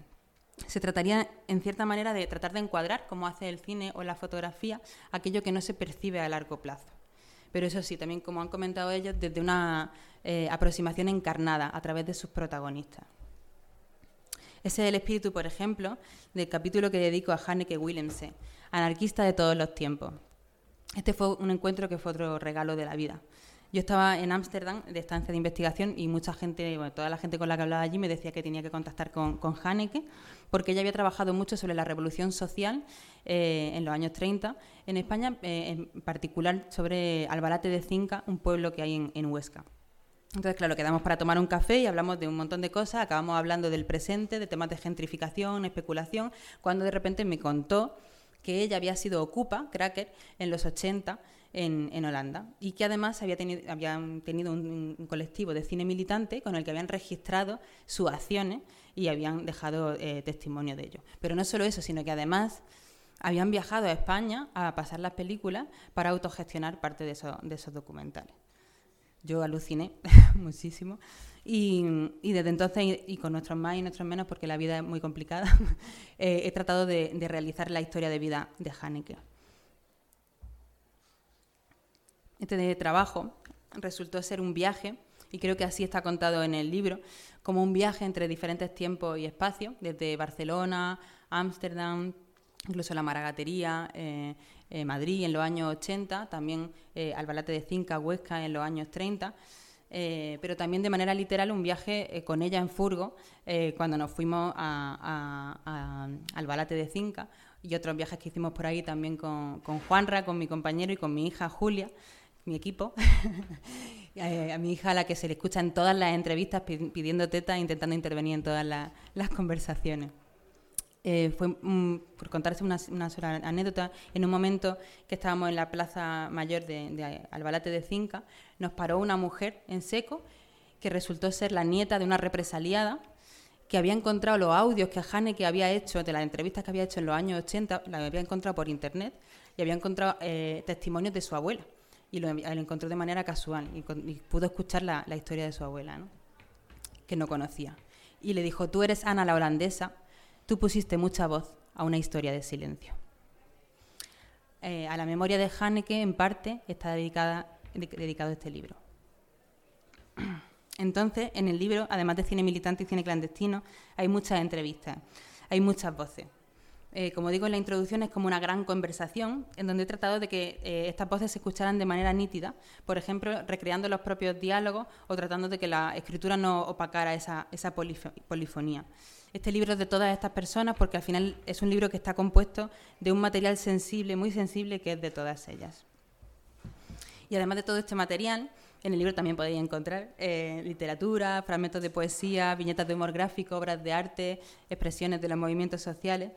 Se trataría, en cierta manera, de tratar de encuadrar, como hace el cine o la fotografía, aquello que no se percibe a largo plazo. Pero eso sí, también, como han comentado ellos, desde una eh, aproximación encarnada a través de sus protagonistas. Ese es el espíritu, por ejemplo, del capítulo que dedico a Hanneke Willemse, anarquista de todos los tiempos. Este fue un encuentro que fue otro regalo de la vida. Yo estaba en Ámsterdam de estancia de investigación y mucha gente, toda la gente con la que hablaba allí me decía que tenía que contactar con, con Haneke porque ella había trabajado mucho sobre la revolución social eh, en los años 30 en España, eh, en particular sobre Albalate de Cinca, un pueblo que hay en Huesca. Entonces, claro, quedamos para tomar un café y hablamos de un montón de cosas, acabamos hablando del presente, de temas de gentrificación, especulación, cuando de repente me contó que ella había sido ocupa, cracker, en los 80 en, Holanda y que además había tenido, habían tenido un, colectivo de cine militante con el que habían registrado sus acciones y habían dejado eh, testimonio de ello. Pero no solo eso, sino que además habían viajado a España a pasar las películas para autogestionar parte de esos documentales. Yo aluciné muchísimo. Y, desde entonces, y, con nuestros más y nuestros menos, porque la vida es muy complicada, eh, he tratado de, realizar la historia de vida de Haneke. Este trabajo resultó ser un viaje, y creo que así está contado en el libro, como un viaje entre diferentes tiempos y espacios, desde Barcelona, Ámsterdam, incluso la Maragatería, eh, eh, Madrid en los años 80, también eh, Albalate de Cinca, Huesca en los años 30. Eh, pero también de manera literal un viaje con ella en furgo cuando nos fuimos a, a, Albalate de Cinca y otros viajes que hicimos por ahí también con, con Juanra, con mi compañero y con mi hija Julia, mi equipo. a mi hija a la que se le escucha en todas las entrevistas pidiendo teta, intentando intervenir en todas las conversaciones. Eh, fue, por contarse una, sola anécdota, en un momento que estábamos en la plaza mayor de, Albalate de Cinca, nos paró una mujer en seco que resultó ser la nieta de una represaliada que había encontrado los audios que que había hecho, de las entrevistas que había hecho en los años 80, la había encontrado por internet y había encontrado eh, testimonios de su abuela. Y lo, encontró de manera casual y, pudo escuchar la, historia de su abuela, que no conocía. Y le dijo, tú eres Ana la holandesa, Tú pusiste mucha voz a una historia de silencio. Eh, a la memoria de Haneke, en parte, está dedicada, dedicado este libro. Entonces, en el libro, además de cine militante y cine clandestino, hay muchas entrevistas, hay muchas voces. Eh, como digo en la introducción, es como una gran conversación en donde he tratado de que eh, estas voces se escucharan de manera nítida, por ejemplo, recreando los propios diálogos o tratando de que la escritura no opacara esa, esa polifonía. Este libro es de todas estas personas porque al final es un libro que está compuesto de un material sensible, muy sensible, que es de todas ellas. Y además de todo este material, en el libro también podéis encontrar eh, literatura, fragmentos de poesía, viñetas de humor gráfico, obras de arte, expresiones de los movimientos sociales,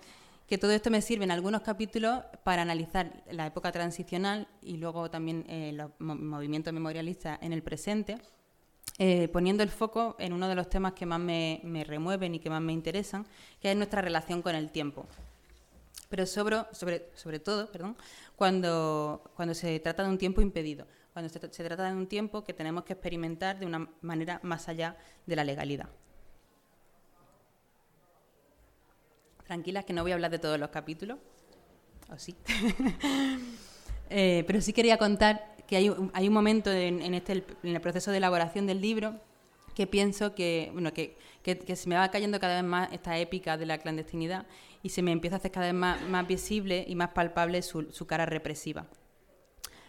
que todo esto me sirve en algunos capítulos para analizar la época transicional y luego también eh, los movimientos memorialistas en el presente eh, poniendo el foco en uno de los temas que más me, remueven y que más me interesan, que es nuestra relación con el tiempo. Pero sobre, sobre, sobre todo perdón, cuando, se trata de un tiempo impedido, cuando se, se trata de un tiempo que tenemos que experimentar de una manera más allá de la legalidad. Tranquilas que no voy a hablar de todos los capítulos, o sí. eh, pero sí quería contar que hay, hay un momento en, este, en el proceso de elaboración del libro que pienso que, bueno, que, que, que, se me va cayendo cada vez más esta épica de la clandestinidad y se me empieza a hacer cada vez más, más visible y más palpable su, su cara represiva.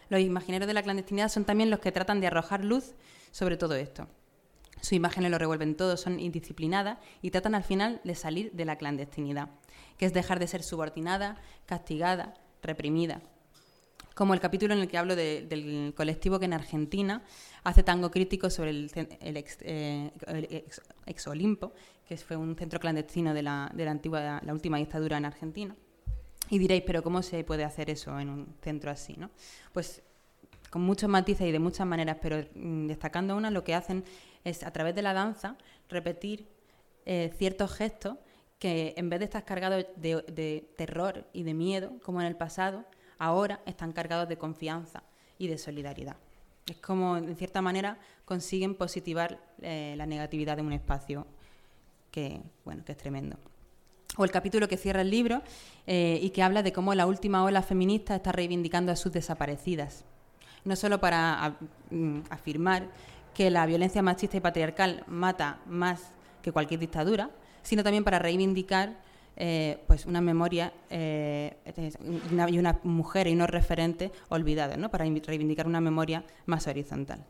Los imaginarios de la clandestinidad son también los que tratan de arrojar luz sobre todo esto. Sus imágenes lo revuelven todo, son indisciplinadas y tratan al final de salir de la clandestinidad, que es dejar de ser subordinada, castigada, reprimida. Como el capítulo en el que hablo de, del colectivo que en Argentina hace tango crítico sobre el, el, ex, eh, ex, Olimpo, que fue un centro clandestino de la, de la, antigua, la última dictadura en Argentina. Y diréis, pero ¿cómo se puede hacer eso en un centro así? ¿no? Pues con muchos matices y de muchas maneras, pero mm, destacando una, lo que hacen es a través de la danza repetir eh, ciertos gestos que en vez de estar cargados de, de, terror y de miedo, como en el pasado, ahora están cargados de confianza y de solidaridad. Es como, en cierta manera, consiguen positivar eh, la negatividad de un espacio que, bueno, que es tremendo. O el capítulo que cierra el libro eh, y que habla de cómo la última ola feminista está reivindicando a sus desaparecidas. No solo para mm, afirmar que la violencia machista y patriarcal mata más que cualquier dictadura, sino también para reivindicar eh, pues una memoria eh, una, y una mujer y unos referentes olvidados, ¿no? para reivindicar una memoria más horizontal.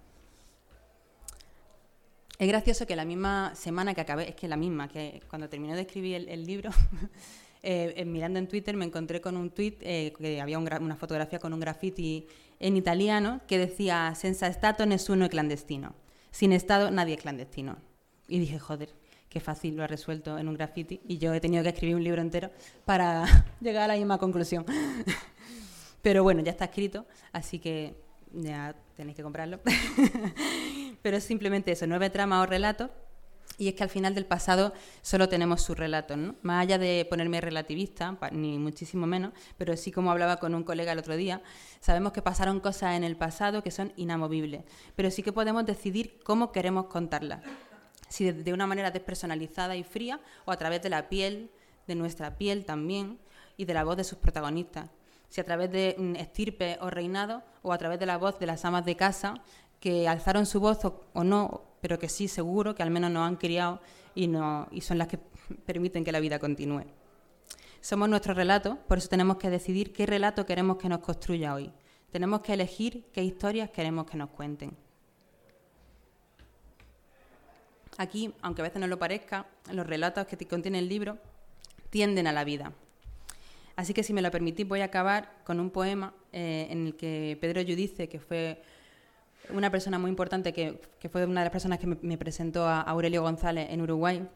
Es gracioso que la misma semana que acabé, es que la misma, que cuando terminé de escribir el, el libro, eh, mirando en Twitter me encontré con un tweet eh, que había un una fotografía con un graffiti en italiano que decía senza stato nessuno è clandestino. Sin Estado nadie es clandestino. Y dije, joder, qué fácil lo ha resuelto en un graffiti. Y yo he tenido que escribir un libro entero para llegar a la misma conclusión. Pero bueno, ya está escrito, así que ya tenéis que comprarlo. Pero es simplemente eso, nueve tramas o relatos. Y es que al final del pasado solo tenemos sus relatos, ¿no? Más allá de ponerme relativista, ni muchísimo menos, pero sí como hablaba con un colega el otro día, sabemos que pasaron cosas en el pasado que son inamovibles, pero sí que podemos decidir cómo queremos contarlas. Si de, una manera despersonalizada y fría o a través de la piel, de nuestra piel también, y de la voz de sus protagonistas. Si a través de mm, estirpe o reinado o a través de la voz de las amas de casa que alzaron su voz o, o no, pero que sí seguro que al menos nos han criado y, no, y son las que permiten que la vida continúe. Somos nuestro relato, por eso tenemos que decidir qué relato queremos que nos construya hoy. Tenemos que elegir qué historias queremos que nos cuenten. Aquí, aunque a veces no lo parezca, los relatos que contiene el libro tienden a la vida. Así que si me lo permitís voy a acabar con un poema eh, en el que Pedro Yudice, que fue una persona muy importante que, fue una de las personas que me, presentó a Aurelio González en Uruguay,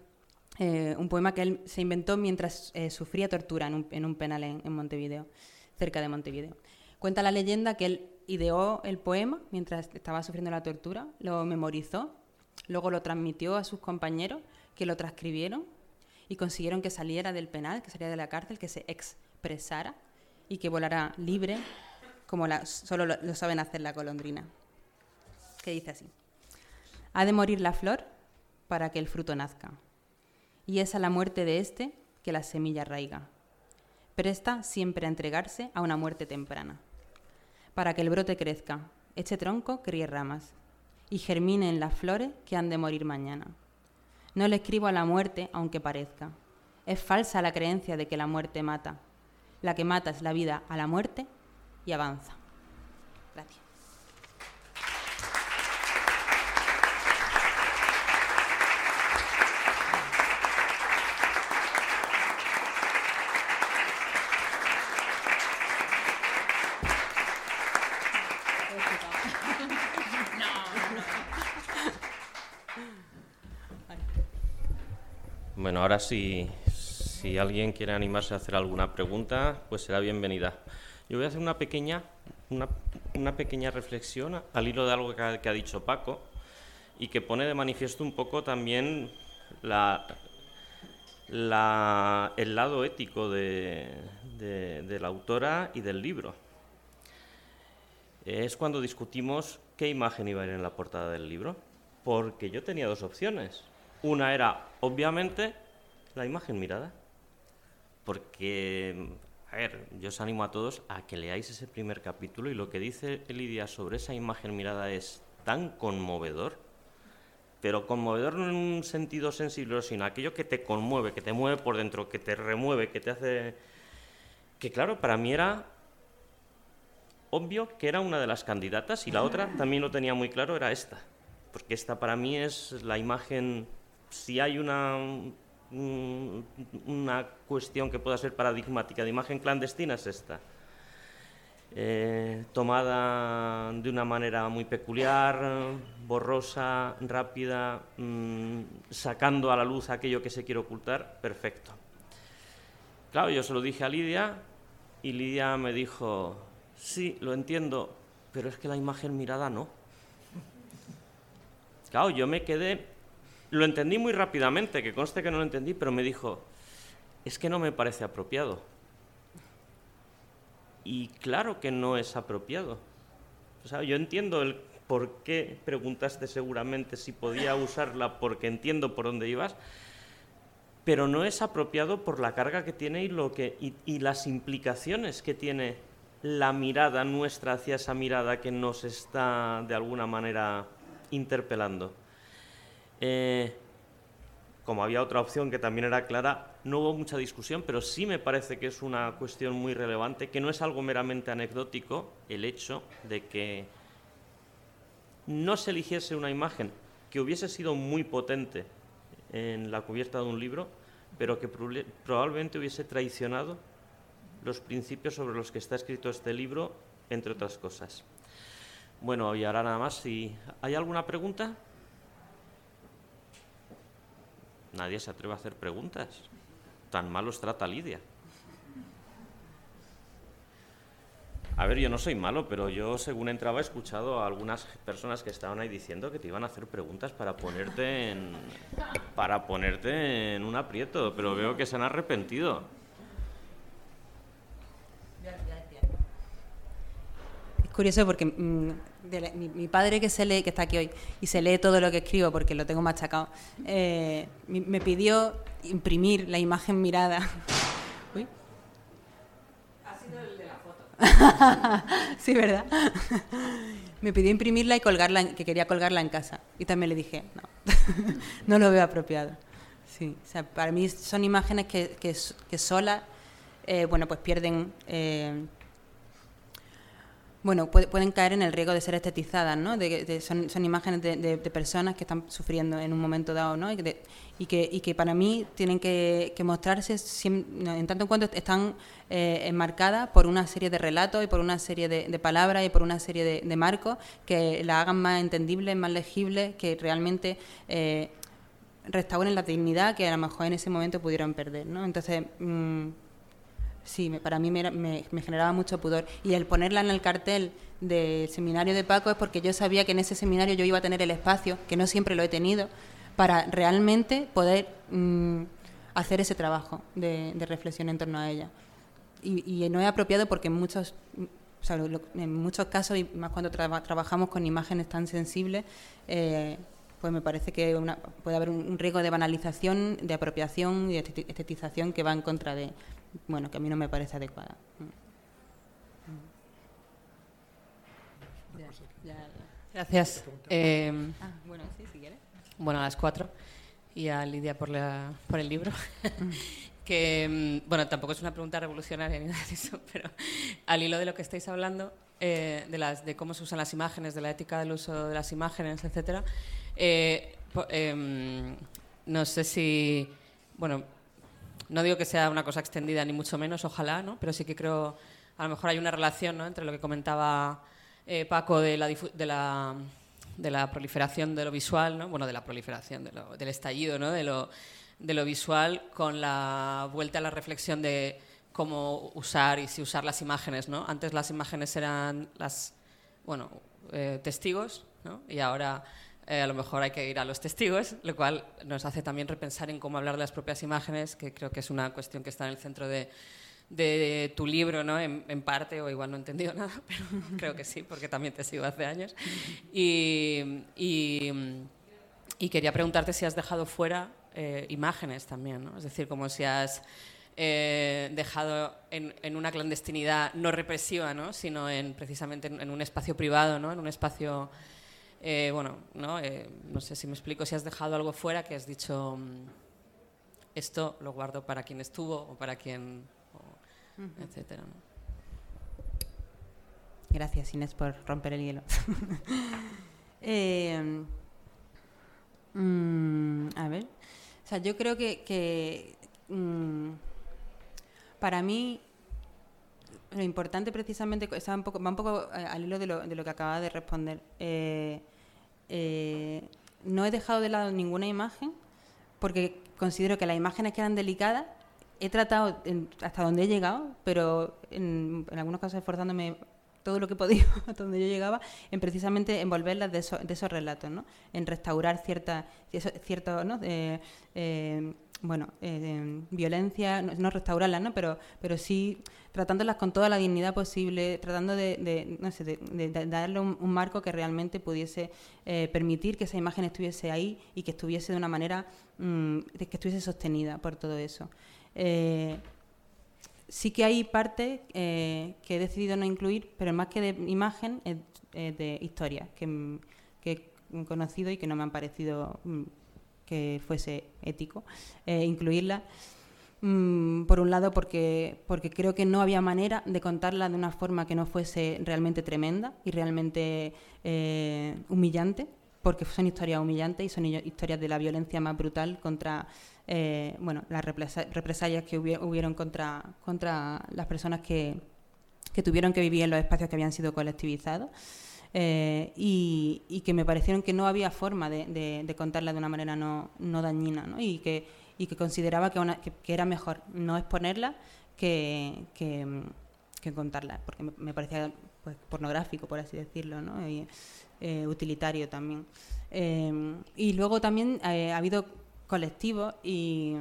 eh, un poema que él se inventó mientras eh, sufría tortura en un, en un penal en, en, Montevideo, cerca de Montevideo. Cuenta la leyenda que él ideó el poema mientras estaba sufriendo la tortura, lo memorizó, luego lo transmitió a sus compañeros que lo transcribieron y consiguieron que saliera del penal, que saliera de la cárcel, que se expresara y que volara libre como la, solo lo, lo saben hacer la golondrina que dice así. Ha de morir la flor para que el fruto nazca. Y es a la muerte de éste que la semilla arraiga. Presta siempre a entregarse a una muerte temprana. Para que el brote crezca, eche tronco, críe ramas y germine en las flores que han de morir mañana. No le escribo a la muerte aunque parezca. Es falsa la creencia de que la muerte mata. La que mata es la vida a la muerte y avanza. Gracias. Bueno, ahora si, si alguien quiere animarse a hacer alguna pregunta, pues será bienvenida. Yo voy a hacer una pequeña, una, pequeña reflexión al hilo de algo que ha, dicho Paco y que pone de manifiesto un poco también el lado ético de, de, la autora y del libro. Es cuando discutimos qué imagen iba a ir en la portada del libro, porque yo tenía dos opciones. Una era, obviamente, la imagen mirada, porque, a ver, yo os animo a todos a que leáis ese primer capítulo y lo que dice Lidia sobre esa imagen mirada es tan conmovedor pero conmovedor no en un sentido sensible, sino aquello que te conmueve, que te mueve por dentro, que te remueve, que te hace... Que claro, para mí era obvio que era una de las candidatas y la otra también lo tenía muy claro, era esta. Porque esta para mí es la imagen, si hay una, una cuestión que pueda ser paradigmática de imagen clandestina, es esta. Eh, tomada de una manera muy peculiar, borrosa, rápida, mm, sacando a la luz aquello que se quiere ocultar, perfecto. Claro, yo se lo dije a Lidia y Lidia me dijo, sí, lo entiendo, pero es que la imagen mirada no. Claro, yo me quedé, lo entendí muy rápidamente, que conste que no lo entendí, pero me dijo, es que no me parece apropiado. Y claro que no es apropiado. O sea, yo entiendo el por qué preguntaste seguramente si podía usarla porque entiendo por dónde ibas, pero no es apropiado por la carga que tiene y, lo que, y, las implicaciones que tiene la mirada nuestra hacia esa mirada que nos está de alguna manera interpelando. Eh, como había otra opción que también era clara, no hubo mucha discusión, pero sí me parece que es una cuestión muy relevante, que no es algo meramente anecdótico el hecho de que no se eligiese una imagen que hubiese sido muy potente en la cubierta de un libro, pero que probablemente hubiese traicionado los principios sobre los que está escrito este libro, entre otras cosas. Bueno, y ahora nada más, si hay alguna pregunta. Nadie se atreve a hacer preguntas. Tan mal os trata Lidia. A ver, yo no soy malo, pero yo según entraba he escuchado a algunas personas que estaban ahí diciendo que te iban a hacer preguntas para ponerte en para ponerte en un aprieto, pero veo que se han arrepentido. Curioso porque mm, mi, padre que se lee, que está aquí hoy, y se lee todo lo que escribo porque lo tengo machacado, eh, me pidió imprimir la imagen mirada. Ha sido el de la foto. sí, ¿verdad? me pidió imprimirla y colgarla, que quería colgarla en casa. Y también le dije, no, no lo veo apropiado. Sí, o sea, para mí son imágenes que, que, que solas, eh, bueno, pues pierden... Eh, bueno, pueden caer en el riesgo de ser estetizadas, ¿no? De, son, son, imágenes de, personas que están sufriendo en un momento dado, ¿no? Y, que, y que, para mí tienen que, mostrarse en tanto en cuanto están eh, enmarcadas por una serie de relatos y por una serie de, palabras y por una serie de, marcos que la hagan más entendible, más legible, que realmente eh, restauren la dignidad que a lo mejor en ese momento pudieron perder, ¿no? Entonces... Mm, sí, para mí me, generaba mucho pudor. Y el ponerla en el cartel del seminario de Paco es porque yo sabía que en ese seminario yo iba a tener el espacio, que no siempre lo he tenido, para realmente poder mm, hacer ese trabajo de, reflexión en torno a ella. Y, no es apropiado porque en muchos, en muchos casos, y más cuando trabajamos con imágenes tan sensibles, eh, pues me parece que puede haber un, riesgo de banalización, de apropiación y de estetización que va en contra de, bueno, que a mí no me parece adecuada. Gracias. Eh, ah, bueno, sí, si quieres. Bueno, a las cuatro. Y a Lidia por, la, por el libro. que, mm, bueno, tampoco es una pregunta revolucionaria ni nada de eso, pero al hilo de lo que estáis hablando, eh, de, las, de cómo se usan las imágenes, de la ética del uso de las imágenes, etcétera, eh, em, no sé si, bueno, no digo que sea una cosa extendida, ni mucho menos, ojalá, ¿no? pero sí que creo, a lo mejor hay una relación ¿no? entre lo que comentaba eh, Paco de la, de, la, de la proliferación de lo visual, ¿no? bueno, de la proliferación, del estallido ¿no? de, lo, de lo visual con la vuelta a la reflexión de cómo usar y si usar las imágenes. ¿no? Antes las imágenes eran las, bueno, eh, testigos ¿no? y ahora eh, a lo mejor hay que ir a los testigos, lo cual nos hace también repensar en cómo hablar de las propias imágenes, que creo que es una cuestión que está en el centro de, tu libro, ¿no? En, parte, o igual no he entendido nada, pero creo que sí, porque también te sigo hace años. Y, quería preguntarte si has dejado fuera eh, imágenes también, ¿no? Es decir, como si has eh, dejado en, en, una clandestinidad no represiva, ¿no? Sino en, precisamente en, un espacio privado, ¿no? En un espacio... Eh, bueno, ¿no? no sé si me explico, si has dejado algo fuera que has dicho, mm, esto lo guardo para quien estuvo o para quien etcétera. Gracias, Inés, por romper el hielo. Eh, mm, a ver, o sea, yo creo que, mm, para mí lo importante precisamente poco, va un poco eh, al hilo de lo, de lo que acaba de responder. Eh, no he dejado de lado ninguna imagen porque considero que las imágenes que eran delicadas he tratado hasta donde he llegado, pero en, algunos casos esforzándome todo lo que podido hasta donde yo llegaba, en precisamente envolverlas de, esos relatos, ¿no? en restaurar cierta, cierto, ¿no? Eh, bueno, eh, violencia, no, restaurarlas, ¿no? Pero, pero sí tratándolas con toda la dignidad posible, tratando de, no sé, de, darle un, marco que realmente pudiese eh, permitir que esa imagen estuviese ahí y que estuviese de una manera, mm, que estuviese sostenida por todo eso. Eh, sí que hay parte eh, que he decidido no incluir, pero más que de imagen, es, de historia, que, he conocido y que no me han parecido mm, que fuese ético eh, incluirla. Mm, por un lado, porque, porque creo que no había manera de contarla de una forma que no fuese realmente tremenda y realmente humillante, porque son historias humillantes y son historias de la violencia más brutal contra eh, bueno, las represalias que hubieron contra, contra las personas que, que, tuvieron que vivir en los espacios que habían sido colectivizados. Eh, y, que me parecieron que no había forma de, contarla de una manera no, no dañina ¿no? Y, que, y que consideraba que, que, era mejor no exponerla que, que, contarla, porque me, parecía pues, pornográfico, por así decirlo, ¿no? y eh, utilitario también. y luego también ha habido colectivos y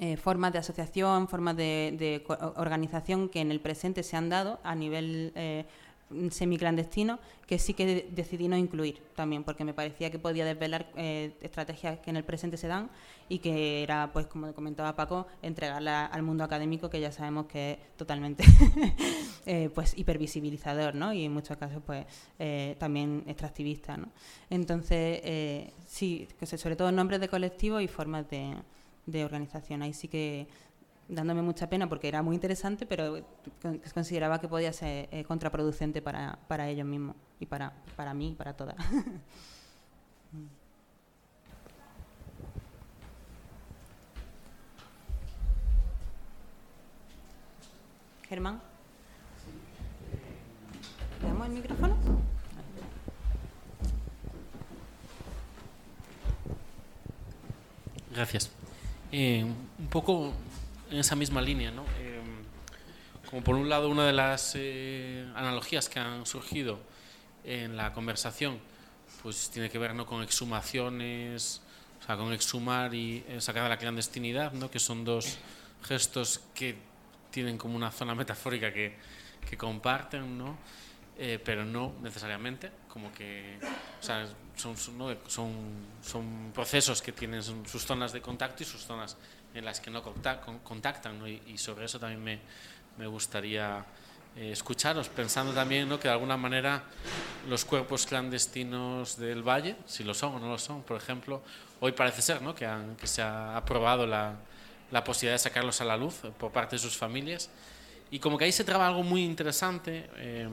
eh, formas de asociación, formas de, organización que en el presente se han dado a nivel eh, semiclandestino, que sí que decidí no incluir también, porque me parecía que podía desvelar eh, estrategias que en el presente se dan y que era, pues como comentaba Paco, entregarla al mundo académico, que ya sabemos que es totalmente eh, pues hipervisibilizador, ¿no? Y en muchos casos, pues eh, también extractivista, ¿no? Entonces, eh, sí, sobre todo nombres de colectivos y formas de, de organización. Ahí sí que dándome mucha pena porque era muy interesante, pero consideraba que podía ser contraproducente para, para ellos mismos y para, para mí y para todas. Germán. ¿Le damos el micrófono? Gracias. Eh, un poco en esa misma línea, ¿no? Eh, como por un lado una de las eh, analogías que han surgido en la conversación, pues tiene que ver ¿no? con exhumaciones, o sea, con exhumar y sacar de la clandestinidad, ¿no? que son dos gestos que tienen como una zona metafórica que, que comparten, ¿no? Eh, pero no necesariamente, como que o sea, son, son, son, procesos que tienen sus zonas de contacto y sus zonas en las que no contactan, ¿no? y, sobre eso también me, me gustaría eh, escucharos, pensando también ¿no? que de alguna manera los cuerpos clandestinos del Valle, si lo son o no lo son, por ejemplo, hoy parece ser ¿no? que, han, que se ha aprobado la, la posibilidad de sacarlos a la luz por parte de sus familias. Y como que ahí se traba algo muy interesante eh,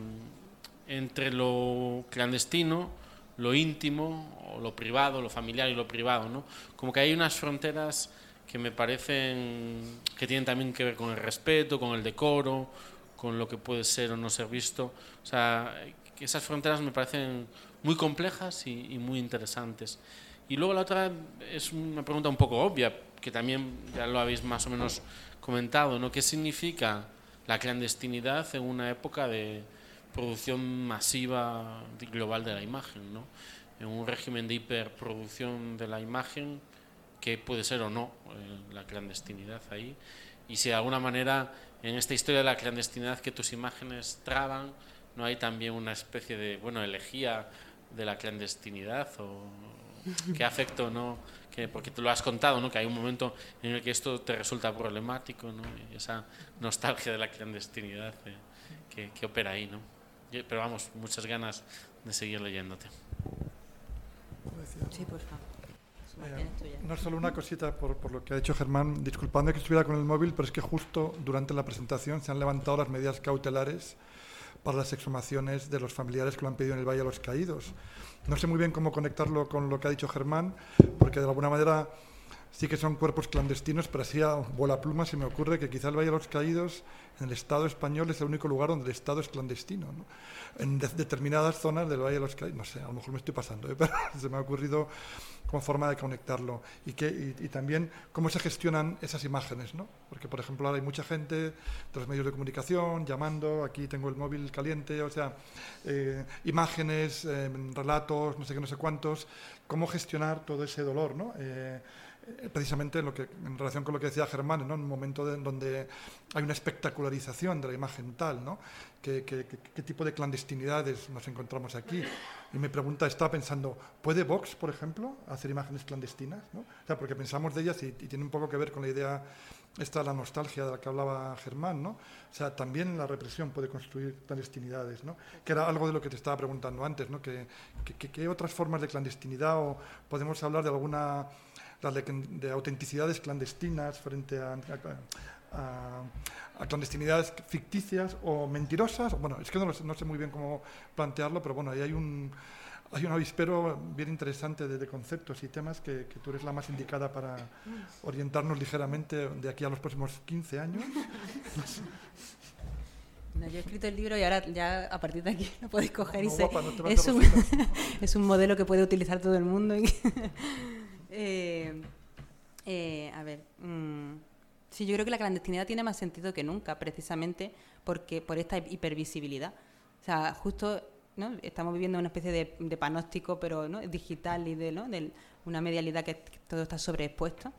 entre lo clandestino, lo íntimo, o lo privado, lo familiar y lo privado. ¿no? Como que hay unas fronteras que me parecen que tienen también que ver con el respeto, con el decoro, con lo que puede ser o no ser visto. O sea, esas fronteras me parecen muy complejas y, y muy interesantes. Y luego la otra es una pregunta un poco obvia, que también ya lo habéis más o menos comentado, ¿no? ¿Qué significa la clandestinidad en una época de producción masiva global de la imagen, ¿no? en un régimen de hiperproducción de la imagen, que puede ser o no eh, la clandestinidad ahí, y si de alguna manera en esta historia de la clandestinidad que tus imágenes traban, no hay también una especie de, bueno, elegía de la clandestinidad o qué afecto, ¿no? Que, porque te lo has contado, ¿no? Que hay un momento en el que esto te resulta problemático, ¿no? esa nostalgia de la clandestinidad eh, que, que opera ahí, ¿no? Pero vamos, muchas ganas de seguir leyéndote. Sí, por favor. Eh, no solo una cosita por, por, lo que ha dicho Germán, disculpando que estuviera con el móvil, pero es que justo durante la presentación se han levantado las medidas cautelares para las exhumaciones de los familiares que lo han pedido en el Valle de los Caídos. No sé muy bien cómo conectarlo con lo que ha dicho Germán, porque de alguna manera sí que son cuerpos clandestinos, pero así a bola pluma se me ocurre que quizá el Valle de los Caídos en el Estado español es el único lugar donde el Estado es clandestino. En determinadas zonas del Valle de los Caídos, no sé, a lo mejor me estoy pasando, ¿eh? pero se me ha ocurrido como forma de conectarlo. Y, y, también cómo se gestionan esas imágenes, ¿no? Porque, por ejemplo, ahora hay mucha gente de los medios de comunicación llamando, aquí tengo el móvil caliente, o sea, eh, imágenes, eh, relatos, no sé qué, no sé cuántos, cómo gestionar todo ese dolor, ¿no? Eh, precisamente en, relación con lo que decía Germán, en un momento en donde hay una espectacularización de la imagen tal, ¿no? ¿Qué, tipo de clandestinidades nos encontramos aquí? Y mi pregunta está pensando, ¿puede Vox, por ejemplo, hacer imágenes clandestinas? ¿no? O sea, porque pensamos de ellas y, tiene un poco que ver con la idea, esta la nostalgia de la que hablaba Germán, ¿no? O sea, también la represión puede construir clandestinidades, ¿no? Que era algo de lo que te estaba preguntando antes, ¿no? ¿Qué, qué otras formas de clandestinidad o podemos hablar de alguna de, autenticidades clandestinas frente a, a, clandestinidades ficticias o mentirosas. Bueno, es que no, no, sé muy bien cómo plantearlo, pero bueno, ahí hay un, hay un avispero bien interesante de, conceptos y temas que, que, tú eres la más indicada para orientarnos ligeramente de aquí a los próximos 15 años. No, yo he escrito el libro y ahora ya a partir de aquí lo podéis coger y se, es, un, es un modelo que puede utilizar todo el mundo. Y eh, eh, a ver, mm, sí, yo creo que la clandestinidad tiene más sentido que nunca, precisamente porque por esta hipervisibilidad. O sea, justo ¿no? estamos viviendo una especie de, panóstico, pero ¿no? digital y de, ¿no? de una medialidad que, todo está sobreexpuesto.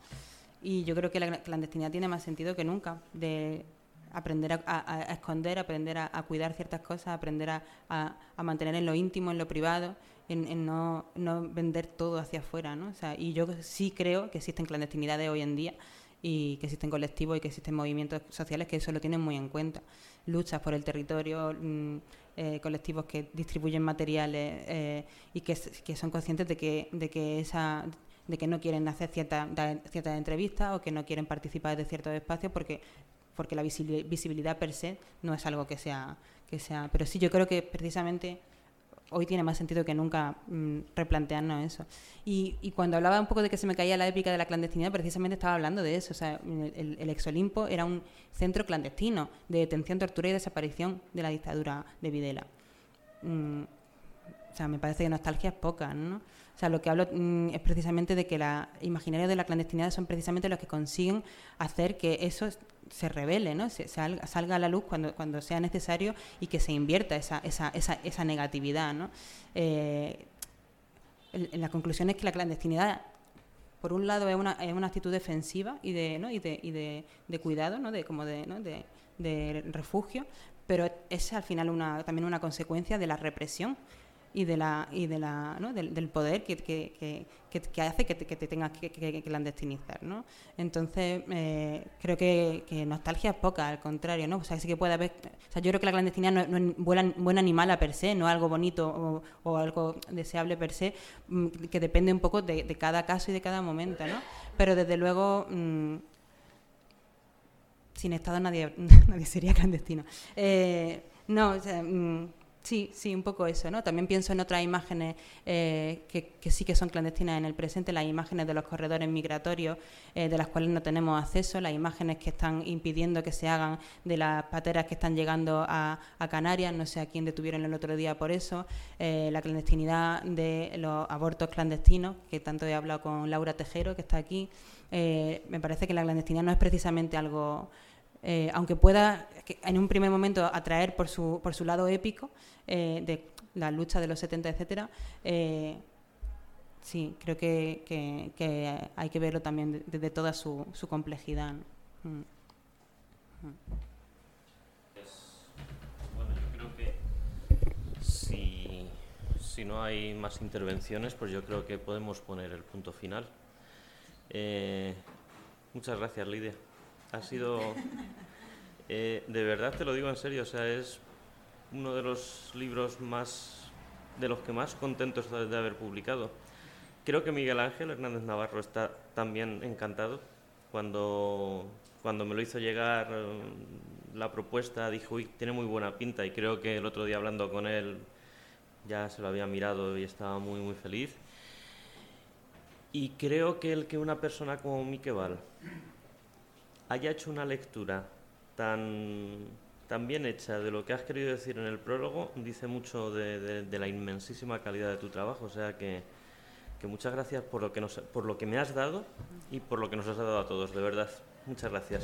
Y yo creo que la clandestinidad tiene más sentido que nunca, de aprender a, esconder, aprender a, cuidar ciertas cosas, aprender a, mantener en lo íntimo, en lo privado en, no, no, vender todo hacia afuera, ¿no? O sea, y yo sí creo que existen clandestinidades hoy en día y que existen colectivos y que existen movimientos sociales que eso lo tienen muy en cuenta. Luchas por el territorio, mm, eh, colectivos que distribuyen materiales eh, y que, son conscientes de que, de que esa de que no quieren hacer ciertas cierta entrevistas o que no quieren participar de ciertos espacios porque porque la visibilidad per se no es algo que sea que sea pero sí yo creo que precisamente hoy tiene más sentido que nunca mm, replantearnos eso. Y, cuando hablaba un poco de que se me caía la épica de la clandestinidad, precisamente estaba hablando de eso. O sea, el, el Ex Olimpo era un centro clandestino de detención, tortura y desaparición de la dictadura de Videla. Mm, o sea, me parece que nostalgia es poca, ¿no? O sea, lo que hablo mm, es precisamente de que la imaginaria de la clandestinidad son precisamente los que consiguen hacer que eso se revele, ¿no? Se, salga, a la luz cuando, sea necesario y que se invierta esa, esa, esa, esa negatividad. Eh, la conclusión es que la clandestinidad por un lado es una, es una actitud defensiva y de, ¿no? y de, y de, de cuidado, ¿no? de, como de, ¿no? de, refugio, pero es al final también una consecuencia de la represión y de la y de la ¿no? del, del, poder que, que, que, que, hace que te, que te tengas que, clandestinizar ¿no? entonces eh, creo que, nostalgia es poca al contrario ¿no? o sea sí que puede haber o sea yo creo que la clandestinidad no, es buen, buen animal a per se no algo bonito o, o, algo deseable per se mm, que depende un poco de, de, cada caso y de cada momento ¿no? pero desde luego mmm, sin estado nadie nadie sería clandestino eh, no o sea mmm, Sí, sí, un poco eso, ¿no? También pienso en otras imágenes eh, que, sí que son clandestinas en el presente, las imágenes de los corredores migratorios, eh, de las cuales no tenemos acceso, las imágenes que están impidiendo que se hagan de las pateras que están llegando a, Canarias, no sé a quién detuvieron el otro día por eso, eh, la clandestinidad de los abortos clandestinos, que tanto he hablado con Laura Tejero, que está aquí. me parece que la clandestinidad no es precisamente algo... aunque pueda en un primer momento atraer por su, por su lado épico, eh, de la lucha de los 70, etcétera, eh, sí, creo que, que, hay que verlo también desde toda su, su complejidad. Mm. Mm. Bueno, yo creo que si, si, no hay más intervenciones, pues yo creo que podemos poner el punto final. Eh, muchas gracias, Lidia. Ha sido, eh, de verdad te lo digo en serio, o sea, es uno de los libros más, de los que más contento estoy de haber publicado Creo que Miguel Ángel Hernández Navarro está también encantado. Cuando, cuando me lo hizo llegar eh, la propuesta, dijo, uy, tiene muy buena pinta y creo que el otro día hablando con él ya se lo había mirado y estaba muy, muy feliz. Y creo que el que una persona como Miquel haya hecho una lectura tan, tan bien hecha de lo que has querido decir en el prólogo dice mucho de, la inmensísima calidad de tu trabajo. O sea que muchas gracias por lo que, nos, por lo que me has dado y por lo que nos has dado a todos, de verdad. Muchas gracias.